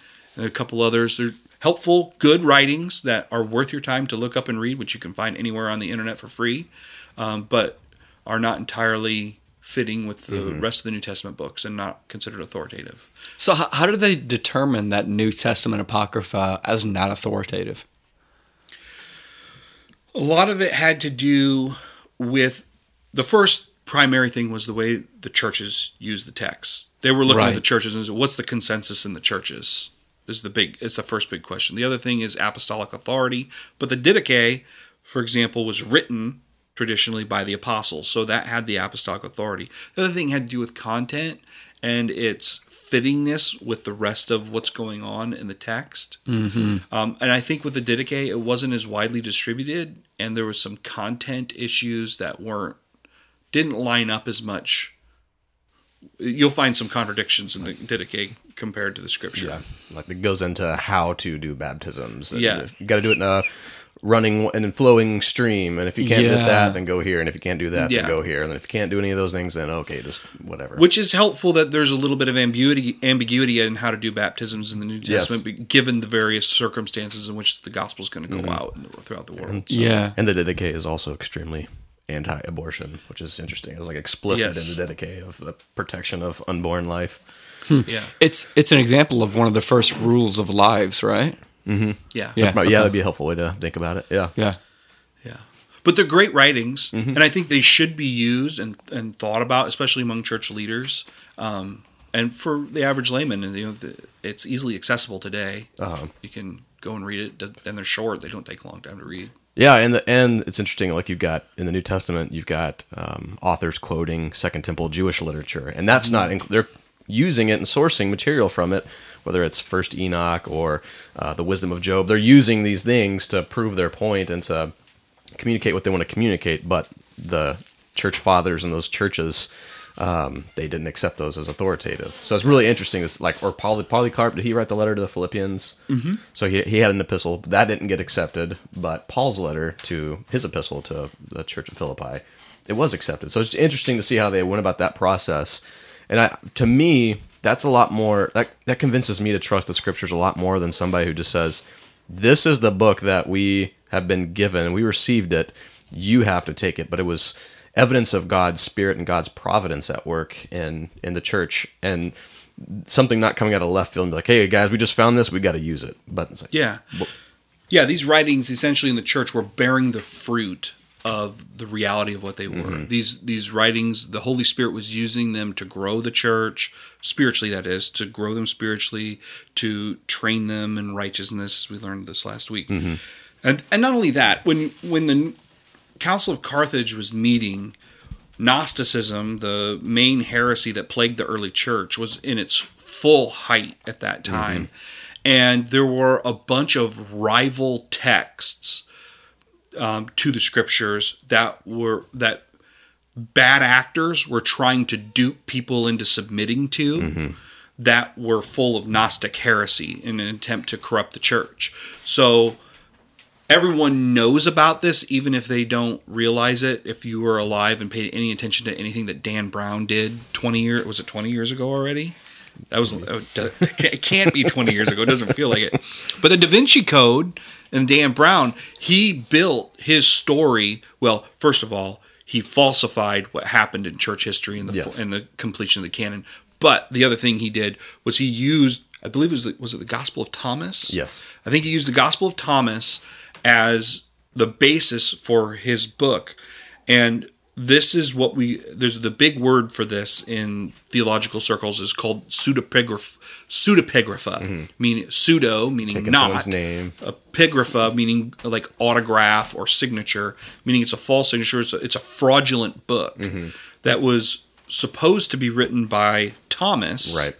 a couple others. They're helpful, good writings that are worth your time to look up and read, which you can find anywhere on the internet for free, um, but are not entirely fitting with the mm-hmm. rest of the New Testament books and not considered authoritative. So, how, how did they determine that New Testament Apocrypha as not authoritative? A lot of it had to do with the first primary thing was the way the churches use the text. They were looking right. at the churches and said, what's the consensus in the churches? Is the big it's the first big question. The other thing is apostolic authority. But the Didache, for example, was written traditionally by the apostles. So that had the apostolic authority. The other thing had to do with content and its fittingness with the rest of what's going on in the text. Mm-hmm. Um, and I think with the Didache, it wasn't as widely distributed, and there was some content issues that weren't didn't line up as much. You'll find some contradictions in the Didache compared to the Scripture. Yeah, like it goes into how to do baptisms. Yeah, you got to do it in a running and flowing stream. And if you can't yeah. do that, then go here. And if you can't do that, yeah. then go here. And if you can't do any of those things, then okay, just whatever. Which is helpful that there's a little bit of ambiguity ambiguity in how to do baptisms in the New Testament, yes. given the various circumstances in which the gospel is going to go mm-hmm. out throughout the world. And so. Yeah, and the Didache is also extremely anti-abortion, which is interesting. It was like explicit yes. in the Didache of the protection of unborn life. Hmm. Yeah, it's it's an example of one of the first rules of lives, right? Mm-hmm. Yeah. Yeah. yeah, that'd be a helpful way to think about it. Yeah. Yeah. Yeah. But they're great writings, mm-hmm. and I think they should be used and, and thought about, especially among church leaders, um, and for the average layman. And you know, the, it's easily accessible today. Uh-huh. You can go and read it, and they're short; they don't take a long time to read. Yeah, and the and it's interesting. Like you've got in the New Testament, you've got um, authors quoting Second Temple Jewish literature, and that's mm-hmm. not they're using it and sourcing material from it whether it's First Enoch or uh, the Wisdom of Job. They're using these things to prove their point and to communicate what they want to communicate. But the church fathers and those churches, um, they didn't accept those as authoritative. So it's really interesting. It's like, or Poly, Polycarp, did he write the letter to the Philippians? Mm-hmm. So he, he had an epistle that didn't get accepted, but Paul's letter to his epistle to the church of Philippi, it was accepted. So it's interesting to see how they went about that process. And I, to me, that's a lot more that that convinces me to trust the scriptures a lot more than somebody who just says this is the book that we have been given. We received it. You have to take it. But it was evidence of God's spirit and God's providence at work in in the church. And something not coming out of left field and be like hey guys we just found this. We got to use it. But like, yeah. Well, yeah these writings essentially in the church were bearing the fruit of the reality of what they were. Mm-hmm. These these writings, the Holy Spirit was using them to grow the church spiritually. That is to grow them spiritually, to train them in righteousness, as we learned this last week. Mm-hmm. And and not only that, when when the Council of Carthage was meeting, Gnosticism, the main heresy that plagued the early church, was in its full height at that time. Mm-hmm. And there were a bunch of rival texts um, to the scriptures that were that bad actors were trying to dupe people into submitting to mm-hmm. that were full of gnostic heresy in an attempt to corrupt the church. So everyone knows about this even if they don't realize it. If you were alive and paid any attention to anything that dan brown did 20 years was it 20 years ago already That was it can't be 20 years ago. It doesn't feel like it. But the Da Vinci Code and Dan Brown, he built his story. Well, first of all, he falsified what happened in church history and the Yes. in the completion of the canon. But the other thing he did was he used, I believe, it was the, was it the Gospel of Thomas? Yes. I think he used the Gospel of Thomas as the basis for his book. And this is what we there's the big word for this in theological circles is called pseudepigraph pseudepigrapha meaning pseudo meaning Taking not name. epigrapha meaning like autograph or signature meaning it's a false signature it's a, it's a fraudulent book that was supposed to be written by Thomas Right.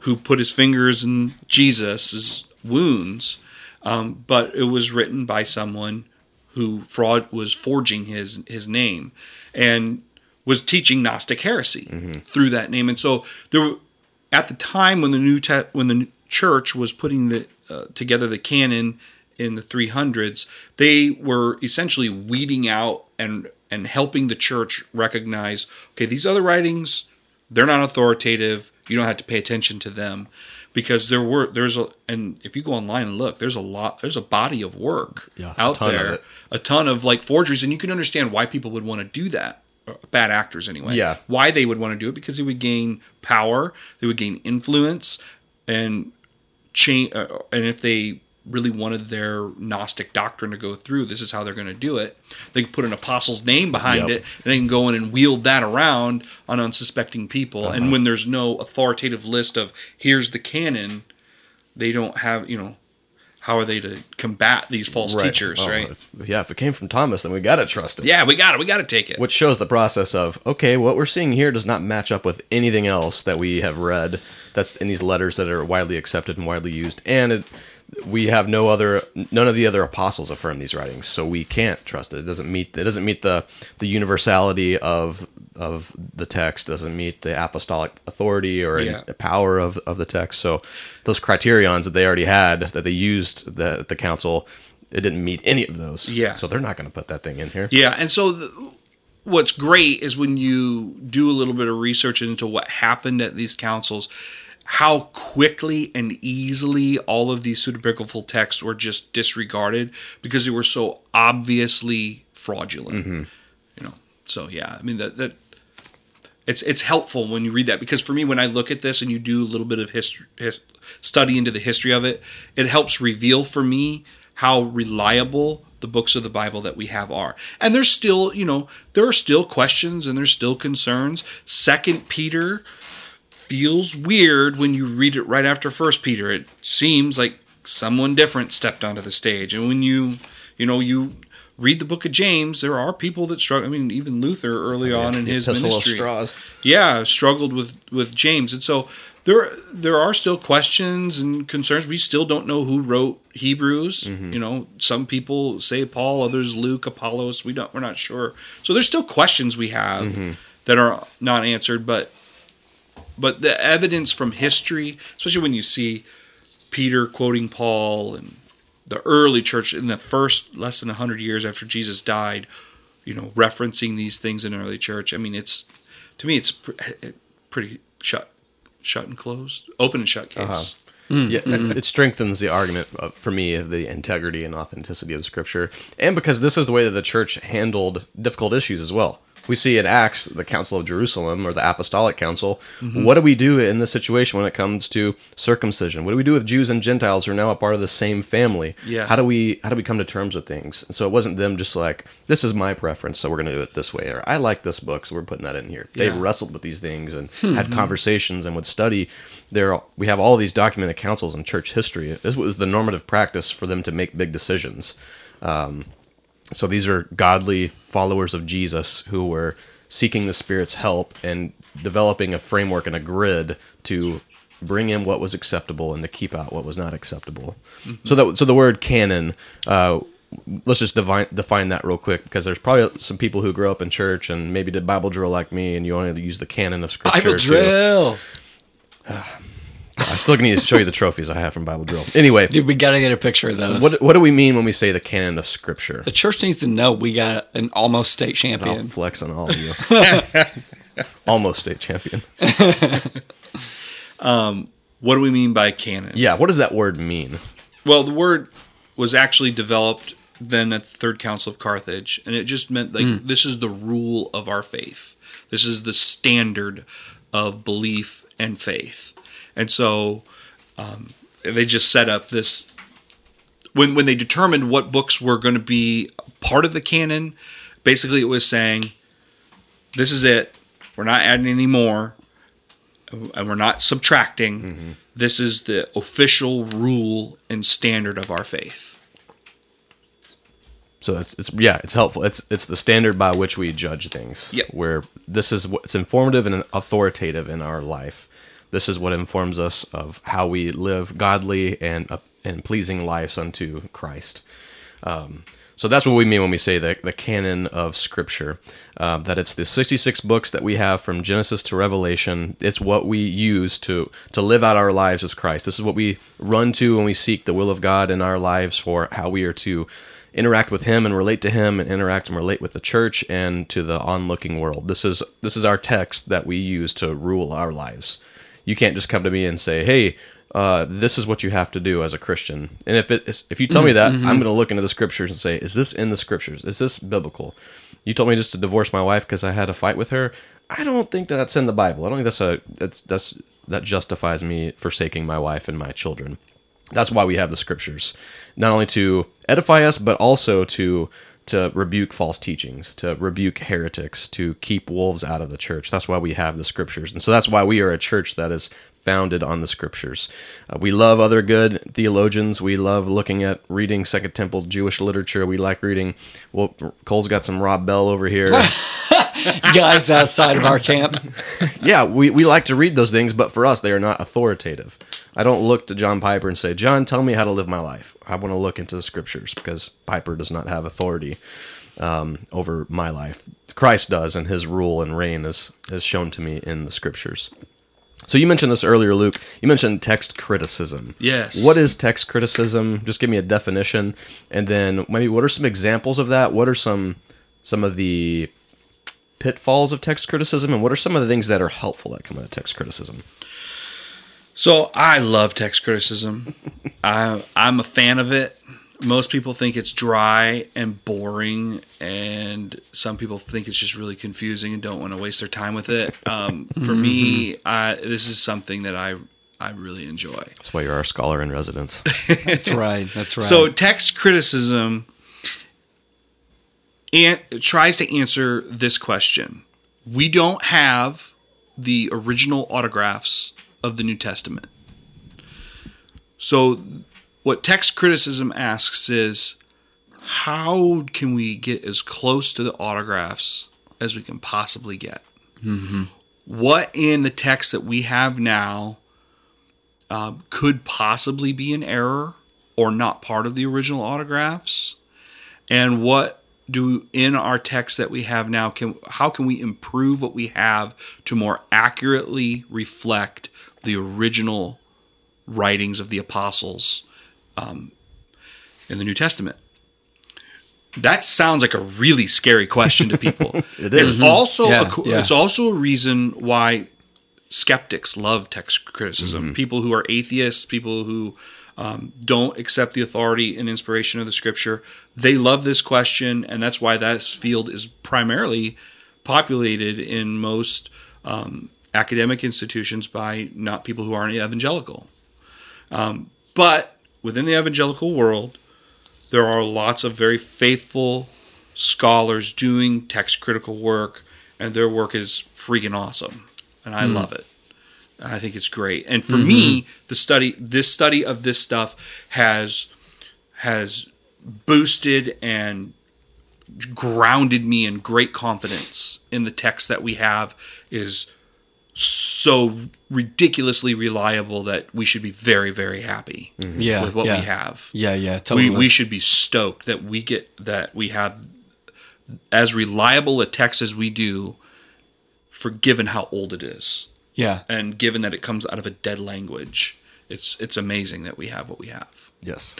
who put his fingers in Jesus' wounds, um, but it was written by someone who fraud was forging his his name and was teaching Gnostic heresy through that name. And so there, were- at the time when the new te- when the church was putting the uh, together the canon in the 300s, they were essentially weeding out and and helping the church recognize okay these other writings they're not authoritative. You don't have to pay attention to them because there were there's a and if you go online and look there's a lot there's a body of work Yeah, out there a ton of like forgeries and you can understand why people would want to do that uh, bad actors anyway Yeah. why they would want to do it because they would gain power they would gain influence and change uh, and if they really wanted their gnostic doctrine to go through. This is how they're going to do it. They can put an apostle's name behind Yep. it and they can go in and wield that around on unsuspecting people. Uh-huh. and when there's no authoritative list of here's the canon they don't have you know how are they to combat these false teachers Oh, right? if- yeah, if it came from Thomas, then we gotta trust it. yeah we got it we got to take it. Which shows the process of okay, what we're seeing here does not match up with anything else that we have read that's in these letters that are widely accepted and widely used, and it, we have no other none of the other apostles affirm these writings, so we can't trust it. It doesn't meet it doesn't meet the the universality of of the text doesn't meet the apostolic authority or Yeah. the power of, of the text. So those criterions that they already had that they used the the council, it didn't meet any of those. Yeah. So they're not going to put that thing in here. Yeah, and so the, what's great is when you do a little bit of research into what happened at these councils, how quickly and easily all of these pseudepigraphal texts were just disregarded because they were so obviously fraudulent. Mm-hmm. You know, so yeah, I mean that that it's it's helpful when you read that because for me when I look at this and you do a little bit of history his, study into the history of it, it helps reveal for me how reliable the books of the Bible that we have are. And there's still, you know, there are still questions and there's still concerns. Second Peter feels weird when you read it right after First Peter. It seems like someone different stepped onto the stage. And when you, you know, you read the book of James, there are people that struggle. I mean, even Luther early on in his ministry, Straws. yeah, struggled with with James, and so there there are still questions and concerns. We still don't know who wrote Hebrews. Mm-hmm. You know, some people say Paul, others Luke, Apollos. We don't. We're not sure. So there's still questions we have Mm-hmm. that are not answered, but but the evidence from history, especially when you see Peter quoting Paul and the early church in the first less than 100 years after Jesus died, you know, referencing these things in early church. I mean, it's to me it's pretty shut shut and closed, open and shut uh-huh. case. Mm, yeah, mm. it strengthens the argument uh, for me of the integrity and authenticity of Scripture, and because this is the way that the church handled difficult issues as well. We see in Acts the Council of Jerusalem or the Apostolic Council. What do we do in this situation when it comes to circumcision? What do we do with Jews and Gentiles who are now a part of the same family? Yeah. How do we how do we come to terms with things? And so it wasn't them just like this is my preference, so we're going to do it this way, or I like this book, so we're putting that in here. They Yeah. wrestled with these things and had conversations and would study. There, we have all these documented councils in church history. This was the normative practice for them to make big decisions. Um, so these are godly followers of Jesus who were seeking the Spirit's help and developing a framework and a grid to bring in what was acceptable and to keep out what was not acceptable. So that so the word canon. Uh, let's just define define that real quick because there's probably some people who grew up in church and maybe did Bible drill like me, and you only use the canon of Scripture. Bible to- drill. I still need to show you the trophies I have from Bible drill. Anyway, Dude, we got to get a picture of those. what what do we mean when we say the canon of Scripture? the church needs to know we got an almost state I'll champion. flex on all of you. Almost state champion. Um, what do we mean by canon? Yeah, what does that word mean? Well, the word was actually developed then at the Third Council of Carthage, and it just meant like hmm. this is the rule of our faith. This is the standard of belief and faith. And so um, they just set up this when when they determined what books were going to be part of the canon. Basically, it was saying, "This is it. We're not adding any more, and we're not subtracting. This is the official rule and standard of our faith." So it's, it's yeah, it's helpful. It's it's the standard by which we judge things. Yep. Where this is what it's informative and authoritative in our life. This is what informs us of how we live godly and uh, and pleasing lives unto Christ. Um, so that's what we mean when we say the, the canon of Scripture. Uh, that it's the 66 books that we have from Genesis to Revelation. It's what we use to to live out our lives as Christ. This is what we run to when we seek the will of God in our lives for how we are to interact with Him and relate to Him and interact and relate with the church and to the onlooking world. This is this is our text that we use to rule our lives. You can't just come to me and say, "Hey." Uh, this is what you have to do as a Christian, and if it is, if you tell me that, I'm going to look into the scriptures and say, is this in the scriptures? Is this biblical? You told me just to divorce my wife because I had a fight with her. I don't think that that's in the Bible. I don't think that's a that's that's that justifies me forsaking my wife and my children. That's why we have the scriptures, not only to edify us, but also to to rebuke false teachings, to rebuke heretics, to keep wolves out of the church. That's why we have the scriptures, and so that's why we are a church that is founded on the scriptures. Uh, we love other good theologians. We love looking at reading Second Temple Jewish literature. We like reading. Well, Cole's got some Rob Bell over here. Guys outside of our camp. yeah, we, we like to read those things, but for us, they are not authoritative. I don't look to John Piper and say, John, tell me how to live my life. I want to look into the scriptures because Piper does not have authority um, over my life. Christ does, and his rule and reign is, is shown to me in the scriptures. So you mentioned this earlier, Luke. You mentioned text criticism. Yes. What is text criticism? Just give me a definition, and then maybe what are some examples of that? What are some some of the pitfalls of text criticism, and what are some of the things that are helpful that come out of text criticism? So I love text criticism. I I'm a fan of it. Most people think it's dry and boring, and some people think it's just really confusing and don't want to waste their time with it. Um, for me, I, this is something that I I really enjoy. That's why you're our scholar in residence. That's right. That's right. So text criticism and tries to answer this question. We don't have the original autographs of the New Testament. So what text criticism asks is how can we get as close to the autographs as we can possibly get? What in the text that we have now uh, could possibly be an error or not part of the original autographs? And what do in our text that we have now can how can we improve what we have to more accurately reflect the original writings of the apostles um, in the New Testament? That sounds like a really scary question to people. It It's also Yeah, a, yeah. it's also a reason why skeptics love text criticism. People who are atheists, people who um, don't accept the authority and inspiration of the scripture, they love this question, and that's why that field is primarily populated in most um, academic institutions by not people who aren't evangelical. Um, but within the evangelical world, there are lots of very faithful scholars doing text critical work, and their work is freaking awesome, and I love it. I think it's great. And for me, the study, this study of this stuff has has boosted and grounded me in great confidence in the text that we have is so ridiculously reliable that we should be very very happy mm-hmm. yeah, with what yeah. we have Yeah, yeah, totally. we, we should be stoked that we get that we have as reliable a text as we do for given how old it is yeah. and given that it comes out of a dead language it's it's amazing that we have what we have yes.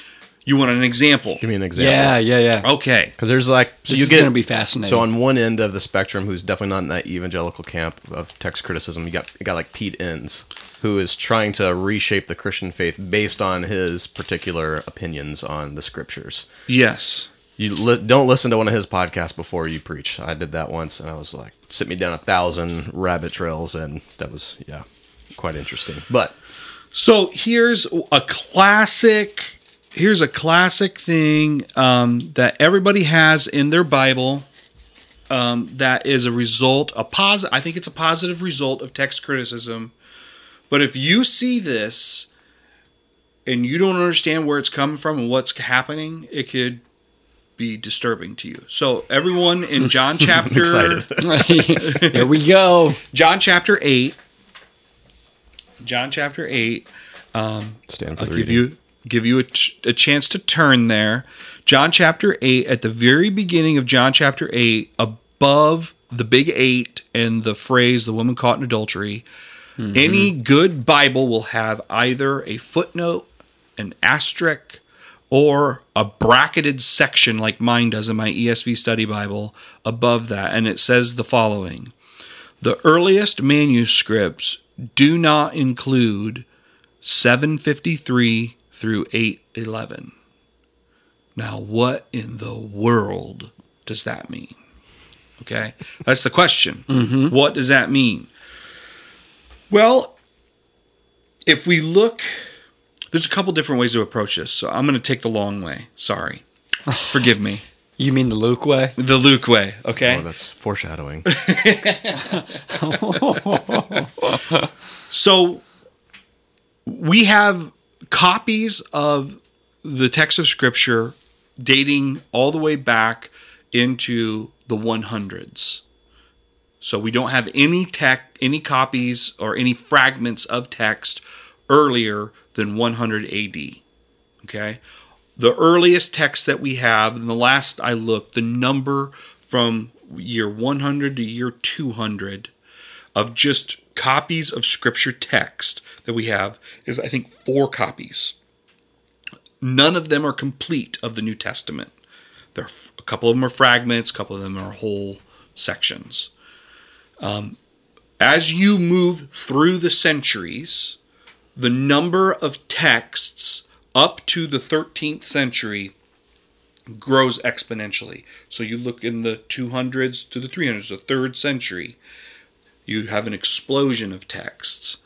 You want an example Give me an example. Yeah, yeah, yeah. okay Because there's like so This you is get gonna be fascinating. So on one end of the spectrum, who's definitely not in that evangelical camp of text criticism, you got you got like Pete Enns. who is trying to reshape the Christian faith based on his particular opinions on the scriptures. Yes. You li- don't listen to one of his podcasts before you preach. I did that once, and I was like, sit me down a thousand rabbit trails, and that was yeah, quite interesting. But So here's a classic. Here's a classic thing um, that everybody has in their Bible. Um, that is a result, a positive. I think it's a positive result of text criticism. But if you see this and you don't understand where it's coming from and what's happening, it could be disturbing to you. So everyone in John chapter excited. Here we go. John chapter eight. John chapter eight. Stand for I'll the give reading. you give you a, ch- a chance to turn there. John chapter 8 at the very beginning of John chapter 8 above the big 8 and the phrase the woman caught in adultery. Mm-hmm. Any good Bible will have either a footnote, an asterisk, or a bracketed section like mine does in my ESV study Bible above that and it says the following. The earliest manuscripts do not include 753 through 811. Now, what in the world does that mean? Okay, that's the question. Mm-hmm. What does that mean? Well, if we look, there's a couple different ways to approach this. So I'm going to take the long way. Sorry. Forgive me. You mean the Luke way? The Luke way. Okay. Oh, that's foreshadowing. So we have copies of the text of scripture dating all the way back into the 100s. So we don't have any tech any copies or any fragments of text earlier than 100 AD. Okay? The earliest text that we have, and the last I looked, the number from year 100 to year 200 of just copies of scripture text that we have is I think four copies. None of them are complete of the New Testament. There, are, a couple of them are fragments, a couple of them are whole sections. Um, as you move through the centuries, the number of texts up to the 13th century grows exponentially. So you look in the 200s to the 300s, the third century, you have an explosion of texts.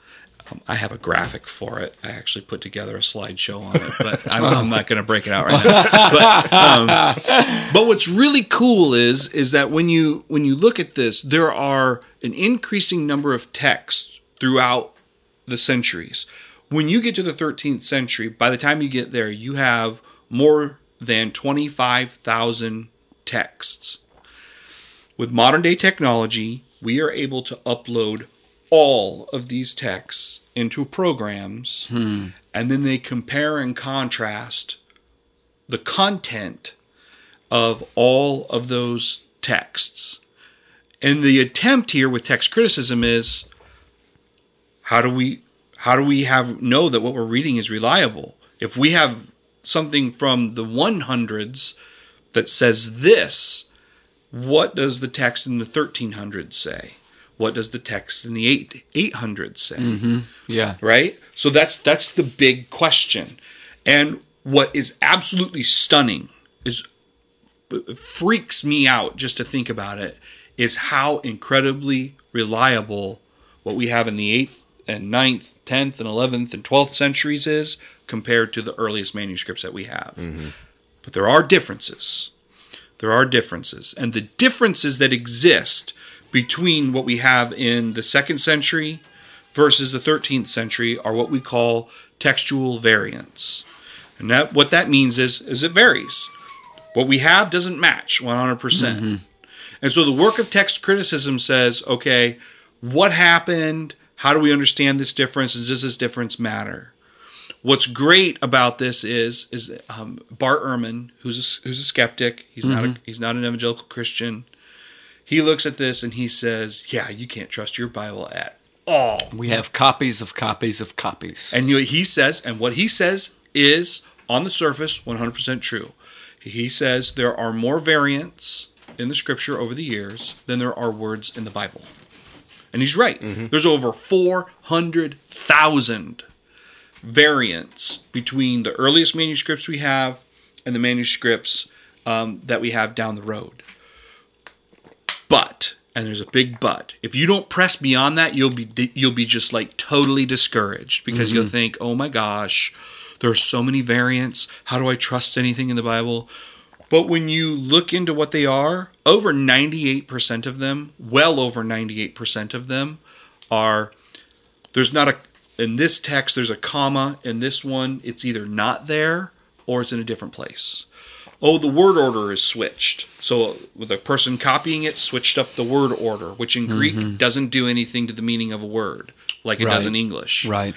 Um, I have a graphic for it. I actually put together a slideshow on it, but I'm, I'm not going to break it out right now. But, um, but what's really cool is is that when you when you look at this, there are an increasing number of texts throughout the centuries. When you get to the 13th century, by the time you get there, you have more than 25,000 texts. With modern day technology, we are able to upload all of these texts into programs hmm. and then they compare and contrast the content of all of those texts. And the attempt here with text criticism is how do we how do we have know that what we're reading is reliable? If we have something from the 100s that says this, what does the text in the 1300s say? What does the text in the 8 800s say? Mm-hmm. Yeah. right? So that's that's the big question. And what is absolutely stunning is uh, freaks me out just to think about it is how incredibly reliable what we have in the 8th and 9th 10th and 11th and 12th centuries is compared to the earliest manuscripts that we have. Mm-hmm. But there are differences. There are differences. And the differences that exist between what we have in the second century versus the 13th century are what we call textual variants. And that what that means is is it varies. What we have doesn't match 100%. percent And so the work of text criticism says, okay, what happened? How do we understand this difference? And does this difference matter? What's great about this is is um, Bart Ehrman, who's a, who's a skeptic. He's not a, he's not an evangelical Christian. He looks at this and he says, "Yeah, you can't trust your Bible at all." We have copies of copies of copies. And he says, and what he says is on the surface 100% true. He says there are more variants in the scripture over the years than there are words in the Bible. And he's right. There's over 400,000 variants between the earliest manuscripts we have and the manuscripts um, that we have down the road. But, and there's a big but. If you don't press beyond that, you'll be you'll be just like totally discouraged because you'll mm-hmm. think, "Oh my gosh, there are so many variants. How do I trust anything in the Bible?" But when you look into what they are, over 98% of them, well over 98% of them are there's not a in this text there's a comma in this one it's either not there or it's in a different place oh the word order is switched. So the person copying it switched up the word order which in greek doesn't do anything to the meaning of a word like it does in english. Right.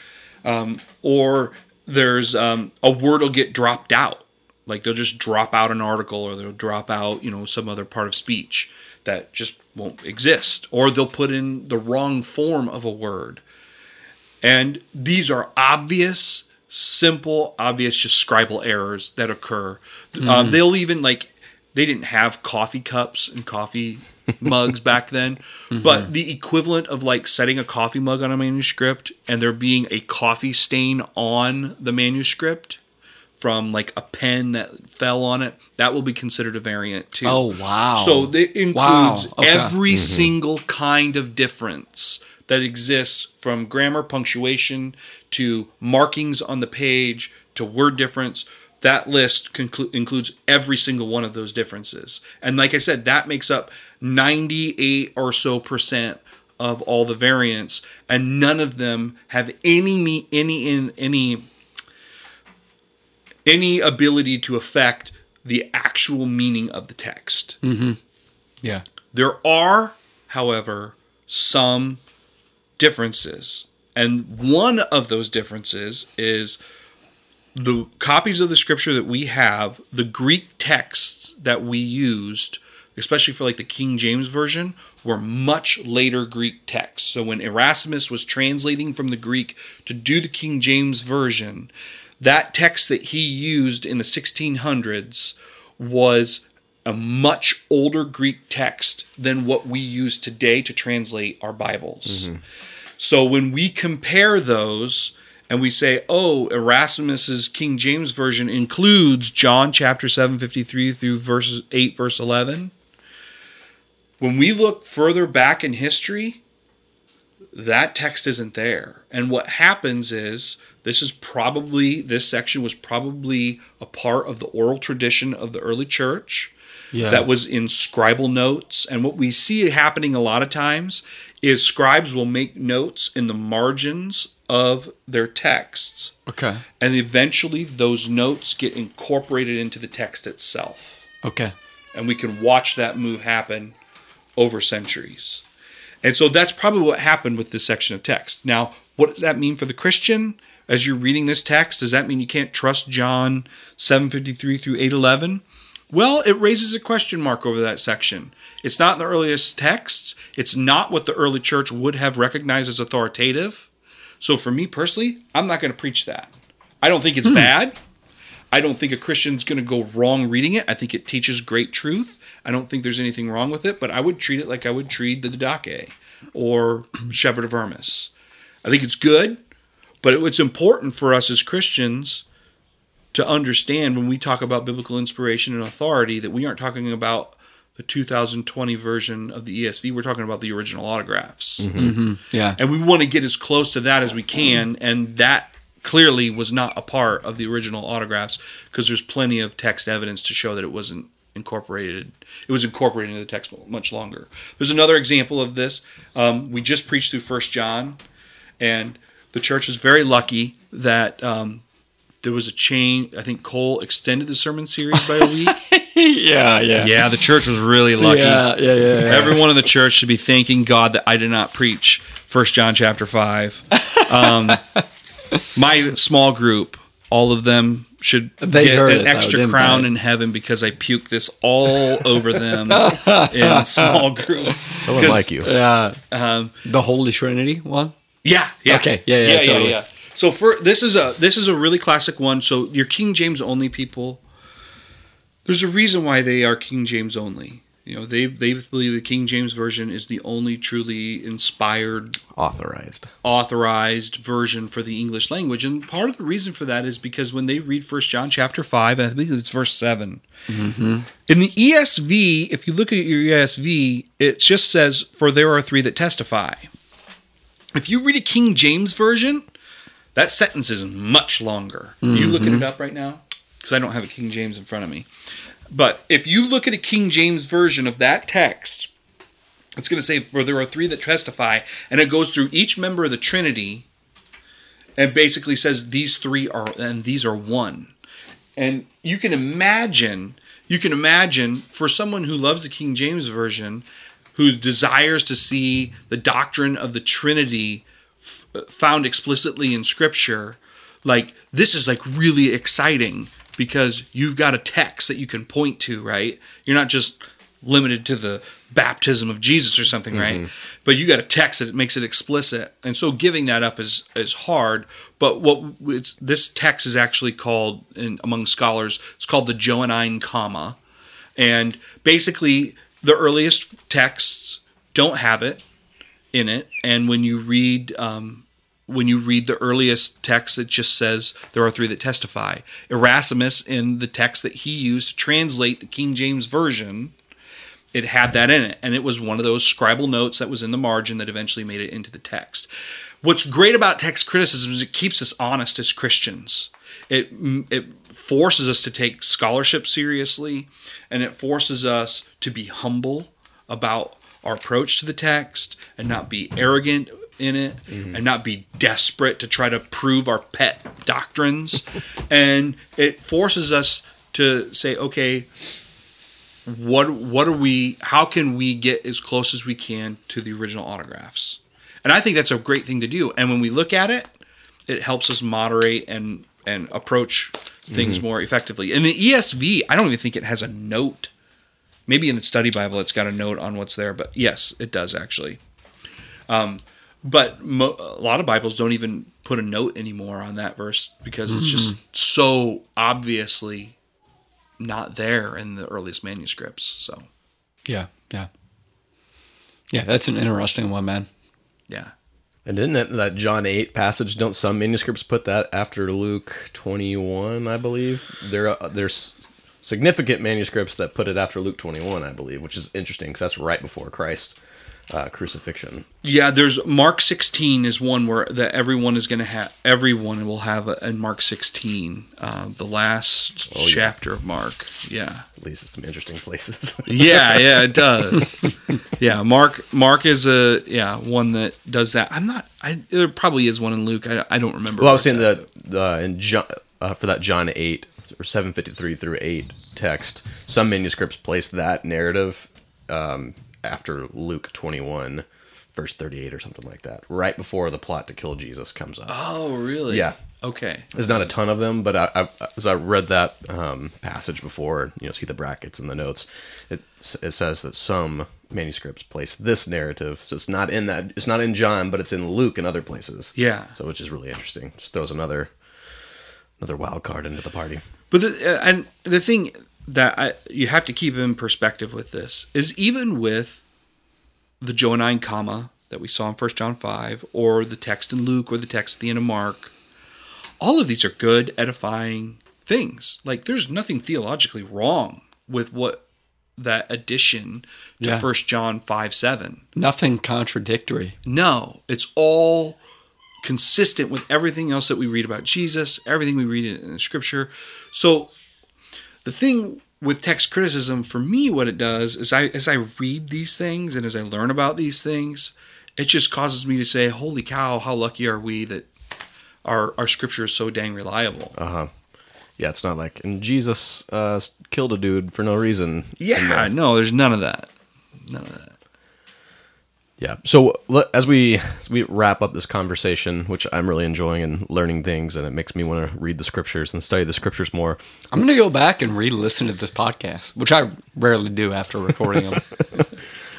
or there's um, a word will get dropped out. Like they'll just drop out an article or they'll drop out you know some other part of speech that just won't exist. Or they'll put in the wrong form of a word. And these are obvious simple obvious just scribal errors that occur um, mm-hmm. they'll even like they didn't have coffee cups and coffee mugs back then mm-hmm. but the equivalent of like setting a coffee mug on a manuscript and there being a coffee stain on the manuscript from like a pen that fell on it that will be considered a variant too Oh, wow. so it includes Wow, okay. every mm-hmm. single kind of difference that exists from grammar, punctuation to markings on the page to word difference. That list conclu- includes every single one of those differences. And like I said, that makes up 98 or so percent of all the variants and none of them have any any any any ability to affect the actual meaning of the text. Mhm. Yeah. There are, however, some differences. And one of those differences is the copies of the scripture that we have, the Greek texts that we used, especially for like the King James Version, were much later Greek texts. So when Erasmus was translating from the Greek to do the King James Version, that text that he used in the 1600s was a much older Greek text than what we use today to translate our Bibles. Mm-hmm. So when we compare those and we say, oh, Erasmus's King James Version includes John chapter 7, 53 through verses 8, verse 11, when we look further back in history, that text isn't there. And what happens is this is probably, this section was probably a part of the oral tradition of the early church Yeah. that was in scribal notes. And what we see happening a lot of times is scribes will make notes in the margins of their texts. Okay. And eventually those notes get incorporated into the text itself. Okay. And we can watch that move happen over centuries. And so that's probably what happened with this section of text. Now, what does that mean for the Christian? As you're reading this text, does that mean you can't trust John 753 through 811? Well, it raises a question mark over that section. It's not in the earliest texts. It's not what the early church would have recognized as authoritative. So for me personally, I'm not going to preach that. I don't think it's hmm. bad. I don't think a Christian's going to go wrong reading it. I think it teaches great truth. I don't think there's anything wrong with it, but I would treat it like I would treat the Didache or Shepherd of Hermas. I think it's good, but it- it's important for us as Christians to understand when we talk about biblical inspiration and authority that we aren't talking about the 2020 version of the ESV. We're talking about the original autographs Yeah. and we want to get as close to that as we can and that clearly was not a part of the original autographs because there's plenty of text evidence to show that it wasn't incorporated it was incorporated into the text much longer there's another example of this um, we just preached through first john and the church is very lucky that um, there was a change. i think cole extended the sermon series by a week yeah. Yeah. yeah the church was really lucky Yeah. Yeah. Yeah. yeah. Everyone in the church should be thanking God that I did not preach First John chapter five. Um, my small group, all of them should They get heard an it, extra didn't crown they? in heaven because I puked this all over them in small group. Someone 'Cause- like you. Yeah. Um, the Holy Trinity one. yeah, yeah. Okay, yeah, yeah, yeah, totally. yeah. So for this is a this is a really classic one. So your King James only people, there's a reason why they are King James only. You know, they they believe the King James version is the only truly inspired, Authorized. authorized version for the English language, and part of the reason for that is because when they read First John chapter five, I believe it's verse 7 mm-hmm. in the ESV, if you look at your ESV, it just says, "For there are three that testify." If you read a King James version, that sentence is much longer. Are you looking it mm-hmm. up right now? Because I don't have a King James in front of me. But if you look at a King James version of that text, it's going to say, For there are three that testify, and it goes through each member of the Trinity and basically says, These three are, and these are one. And you can imagine, you can imagine for someone who loves the King James Version, who desires to see the doctrine of the Trinity f- uh, found explicitly in Scripture, like this is like really exciting because you've got a text that you can point to, right? You're not just limited to the baptism of Jesus or something, right? But you got a text that makes it explicit, and so giving that up is is hard. But what it's, this text is actually called, in, among scholars, it's called the Johannine comma, and basically the earliest texts don't have it in it, and when you read um, when you read the earliest text, it just says there are three that testify. Erasmus, in the text that he used to translate the King James Version, it had that in it. And it was one of those scribal notes that was in the margin that eventually made it into the text. What's great about text criticism is it keeps us honest as Christians. It, it forces us to take scholarship seriously and it forces us to be humble about our approach to the text and not be arrogant in it and not be desperate to try to prove our pet doctrines. and it forces us to say, okay, what what are we how can we get as close as we can to the original autographs? And I think that's a great thing to do. And when we look at it, it helps us moderate and and approach things more effectively. In the ESV, I don't even think it has a note. Maybe in the study Bible, it's got a note on what's there, but yes, it does actually. Um, but mo- a lot of Bibles don't even put a note anymore on that verse because it's just so obviously not there in the earliest manuscripts. So Yeah, yeah, yeah. That's an interesting one, man. yeah, And didn't that, that John 8 passage, don't some manuscripts put that after Luke 21, I believe? There, uh, there's significant manuscripts that put it after Luke 21, I believe, which is interesting because that's right before Christ uh, crucifixion. yeah. There's Mark 16 is one where that everyone is going to have everyone will have a, in Mark 16, uh, the last yeah. chapter of Mark. Yeah. leads to some interesting places. yeah, yeah, it does. yeah, Mark Mark is a yeah one that does that. I'm not. I there probably is one in Luke. I, I don't remember. well, I was saying that uh, in John, uh, for that John 8 or 753 through 8 text, some manuscripts place that narrative um, after Luke 21, verse 38 or something like that, right before the plot to kill Jesus comes up. Oh, really? Yeah. Okay. There's not a ton of them, but I, I, as I read that um, passage before, you know, see the brackets and the notes, it it says that some manuscripts place this narrative, so it's not in that, it's not in John, but it's in Luke and other places. Yeah. So which is really interesting. Just throws another another wild card into the party. But the, uh, and the thing that I, you have to keep in perspective with this is even with the Johannine comma that we saw in 1 John 5 or the text in Luke or the text at the end of Mark, all of these are good, edifying things. Like there's nothing theologically wrong with what that addition to Yeah. 1 John 5 7. Nothing contradictory. No, it's all consistent with everything else that we read about Jesus, everything we read in the scripture. So the thing with text criticism for me what it does is I as I read these things and as I learn about these things, it just causes me to say, "Holy cow, how lucky are we that our our scripture is so dang reliable." Uh-huh. Yeah, it's not like and Jesus uh, killed a dude for no reason. yeah, no, there's none of that. None of that. Yeah. So as we as we wrap up this conversation, which I'm really enjoying and learning things, and it makes me want to read the scriptures and study the scriptures more. I'm going to go back and re-listen to this podcast, which I rarely do after recording them.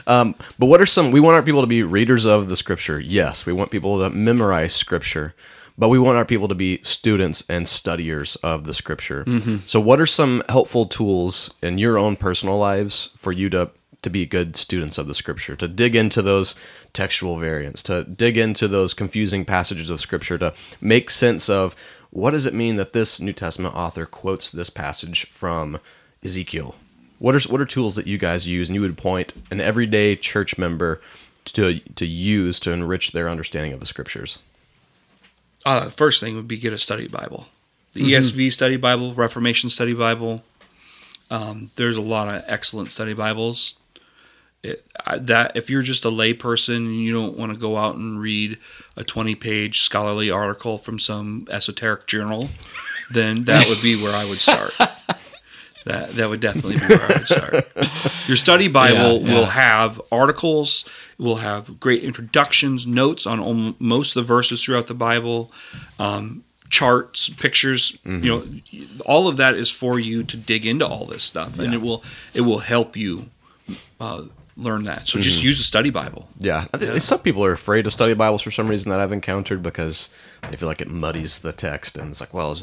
Um, but what are some? We want our people to be readers of the scripture. Yes, we want people to memorize scripture, but we want our people to be students and studiers of the scripture. Mm-hmm. So, what are some helpful tools in your own personal lives for you to to be good students of the scripture, to dig into those textual variants, to dig into those confusing passages of scripture, to make sense of what does it mean that this New Testament author quotes this passage from Ezekiel? What are what are tools that you guys use and you would point an everyday church member to to use to enrich their understanding of the scriptures? Uh, the first thing would be get a study Bible, the ESV study Bible, Reformation study Bible. Um, there's a lot of excellent study Bibles. It, that if you're just a layperson and you don't want to go out and read a 20 page scholarly article from some esoteric journal, then that would be where I would start. that that would definitely be where I would start. Your study Bible Yeah, yeah. will have articles, will have great introductions, notes on alm- most of the verses throughout the Bible, um, charts, pictures. Mm-hmm. You know, all of that is for you to dig into all this stuff, and it will it will help you uh, learn that. So Mm-hmm. just use a study Bible. Yeah. I thi- Some people are afraid to study Bibles for some reason that I've encountered because they feel like it muddies the text. And it's like, well,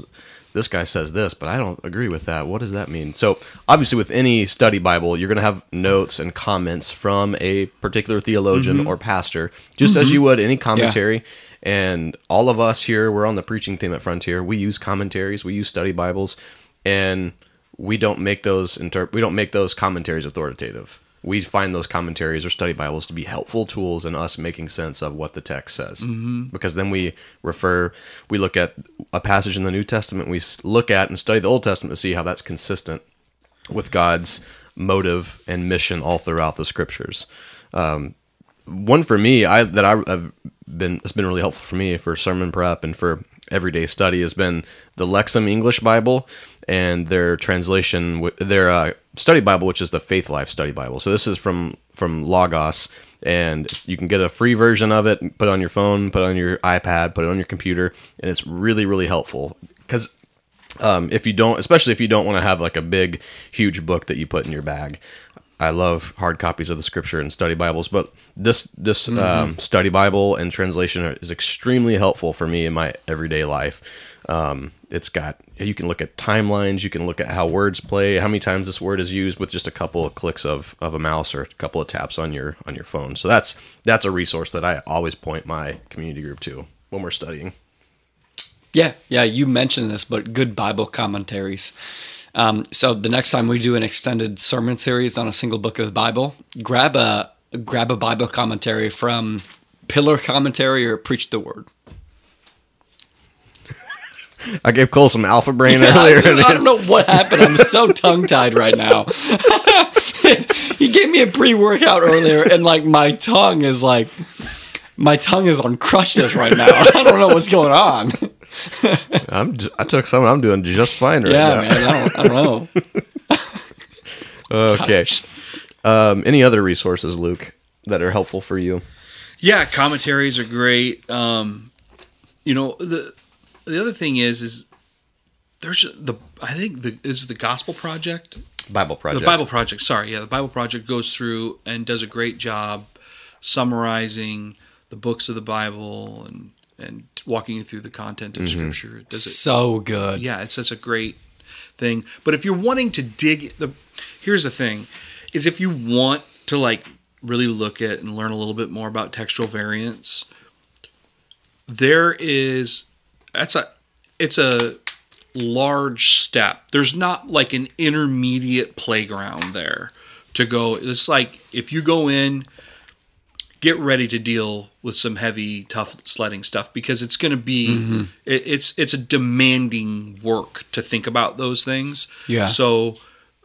this guy says this, but I don't agree with that. What does that mean? So, obviously, with any study Bible, you're going to have notes and comments from a particular theologian or pastor, just as you would any commentary. And all of us here, we're on the preaching team at Frontier. We use commentaries, we use study Bibles, and we don't make those inter- we don't make those commentaries authoritative. We find those commentaries or study Bibles to be helpful tools in us making sense of what the text says. Mm-hmm. Because then we refer, we look at a passage in the New Testament, we look at and study the Old Testament to see how that's consistent with God's motive and mission all throughout the scriptures. Um, one for me, I that I have been it's been really helpful for me for sermon prep and for everyday study has been the Lexham English Bible and their translation, their uh, study Bible, which is the Faithlife Study Bible. So this is from from Logos, and you can get a free version of it, put it on your phone, put it on your iPad, put it on your computer, and it's really really helpful because um, if you don't, especially if you don't want to have like a big, huge book that you put in your bag. I love hard copies of the scripture and study Bibles, but this this um, study Bible and translation is extremely helpful for me in my everyday life. Um, it's got you can look at timelines, you can look at how words play, how many times this word is used with just a couple of clicks of, of a mouse or a couple of taps on your on your phone. So that's that's a resource that I always point my community group to when we're studying. Yeah, yeah, you mentioned this, but good Bible commentaries. Um, so the next time we do an extended sermon series on a single book of the Bible, grab a grab a Bible commentary from Pillar Commentary or Preach the Word. I gave Cole some alpha brain I, earlier. I don't know what happened. I'm so tongue tied right now. he gave me a pre workout earlier, and like my tongue is like my tongue is on crutches right now. I don't know what's going on. I'm j- I took some. I'm doing just fine right Yeah, now. Yeah, man. I don't. I don't know. Okay. Um, any other resources, Luke, that are helpful for you? Yeah, commentaries are great. Um, you know the the other thing is is there's the I think the is the Gospel Project Bible project. The Bible Project, sorry, yeah, the Bible Project goes through and does a great job summarizing the books of the Bible and and walking you through the content of mm-hmm. Scripture. It does it, So good. yeah, it's such a great thing. But if you're wanting to dig, the here's the thing, is if you want to like really look at and learn a little bit more about textual variants, there is that's a it's a large step. There's not like an intermediate playground there to go. It's like if you go in, get ready to deal with some heavy, tough sledding stuff because it's going to be it, it's it's a demanding work to think about those things. Yeah. So,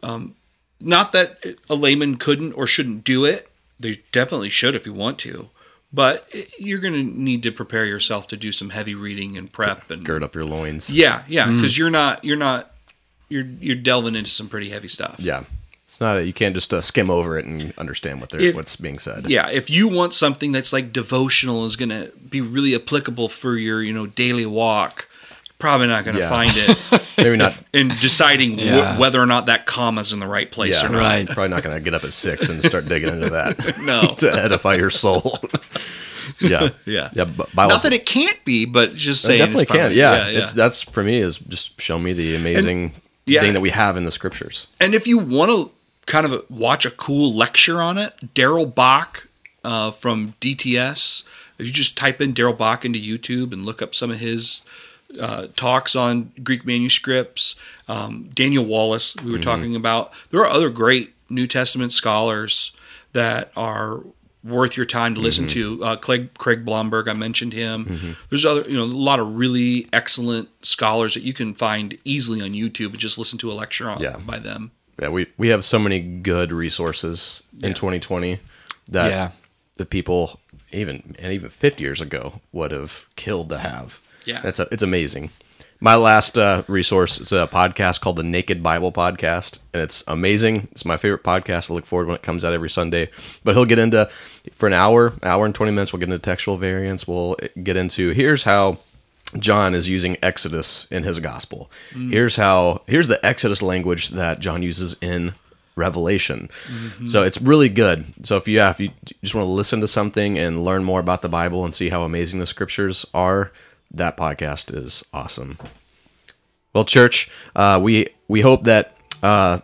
um, not that a layman couldn't or shouldn't do it. They definitely should if you want to. But you're going to need to prepare yourself to do some heavy reading and prep and Gird up your loins. yeah, yeah, because you're not you're not you're you're delving into some pretty heavy stuff. Yeah. It's not a, you can't just uh, skim over it and understand what they're, If- what's being said. Yeah, if you want something that's like devotional is going to be really applicable for your, you know, daily walk, probably not going to Yeah. find it Maybe not. in deciding wh- whether or not that comma's in the right place Yeah, or not. Right. Probably not going to get up at six and start digging into that No. to edify your soul. yeah. Yeah. Yeah. but Bible, Not that it can't be, but just It saying definitely it's probably, can. Yeah. yeah, It's, that's for me is just show me the amazing yeah. thing that we have in the scriptures. And if you want to kind of watch a cool lecture on it. Darrell Bock uh, from DTS. If you just type in Darrell Bock into YouTube and look up some of his uh, talks on Greek manuscripts, um, Daniel Wallace, we were Mm-hmm. talking about. There are other great New Testament scholars that are worth your time to listen Mm-hmm. to. Uh, Craig, Craig Blomberg, I mentioned him. There's other, you know, a lot of really excellent scholars that you can find easily on YouTube and just listen to a lecture on Yeah. by them. Yeah, we we have so many good resources in 2020 that Yeah. the people even and even 50 years ago would have killed to have. Yeah. it's a, it's amazing. My last uh, resource is a podcast called the Naked Bible Podcast, and it's amazing. It's my favorite podcast. I look forward when it comes out every Sunday. But he'll get into for an hour, hour and 20 minutes. We'll get into textual variants. We'll get into here's how John is using Exodus in his gospel. Here's how here's the Exodus language that John uses in Revelation. So it's really good. So if you yeah, if you just want to listen to something and learn more about the Bible and see how amazing the scriptures are, that podcast is awesome. Well, church, uh, we we hope that uh,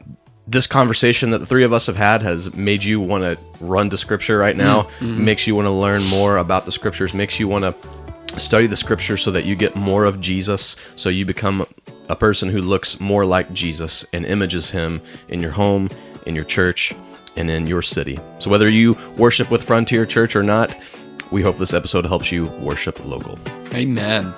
this conversation that the three of us have had has made you want to run to Scripture right now. Mm, mm-hmm. Makes you want to learn more about the Scriptures. Makes you want to study the Scriptures so that you get more of Jesus. So you become a person who looks more like Jesus and images Him in your home, in your church, and in your city. So whether you worship with Frontier Church or not, we hope this episode helps you worship local. Amen.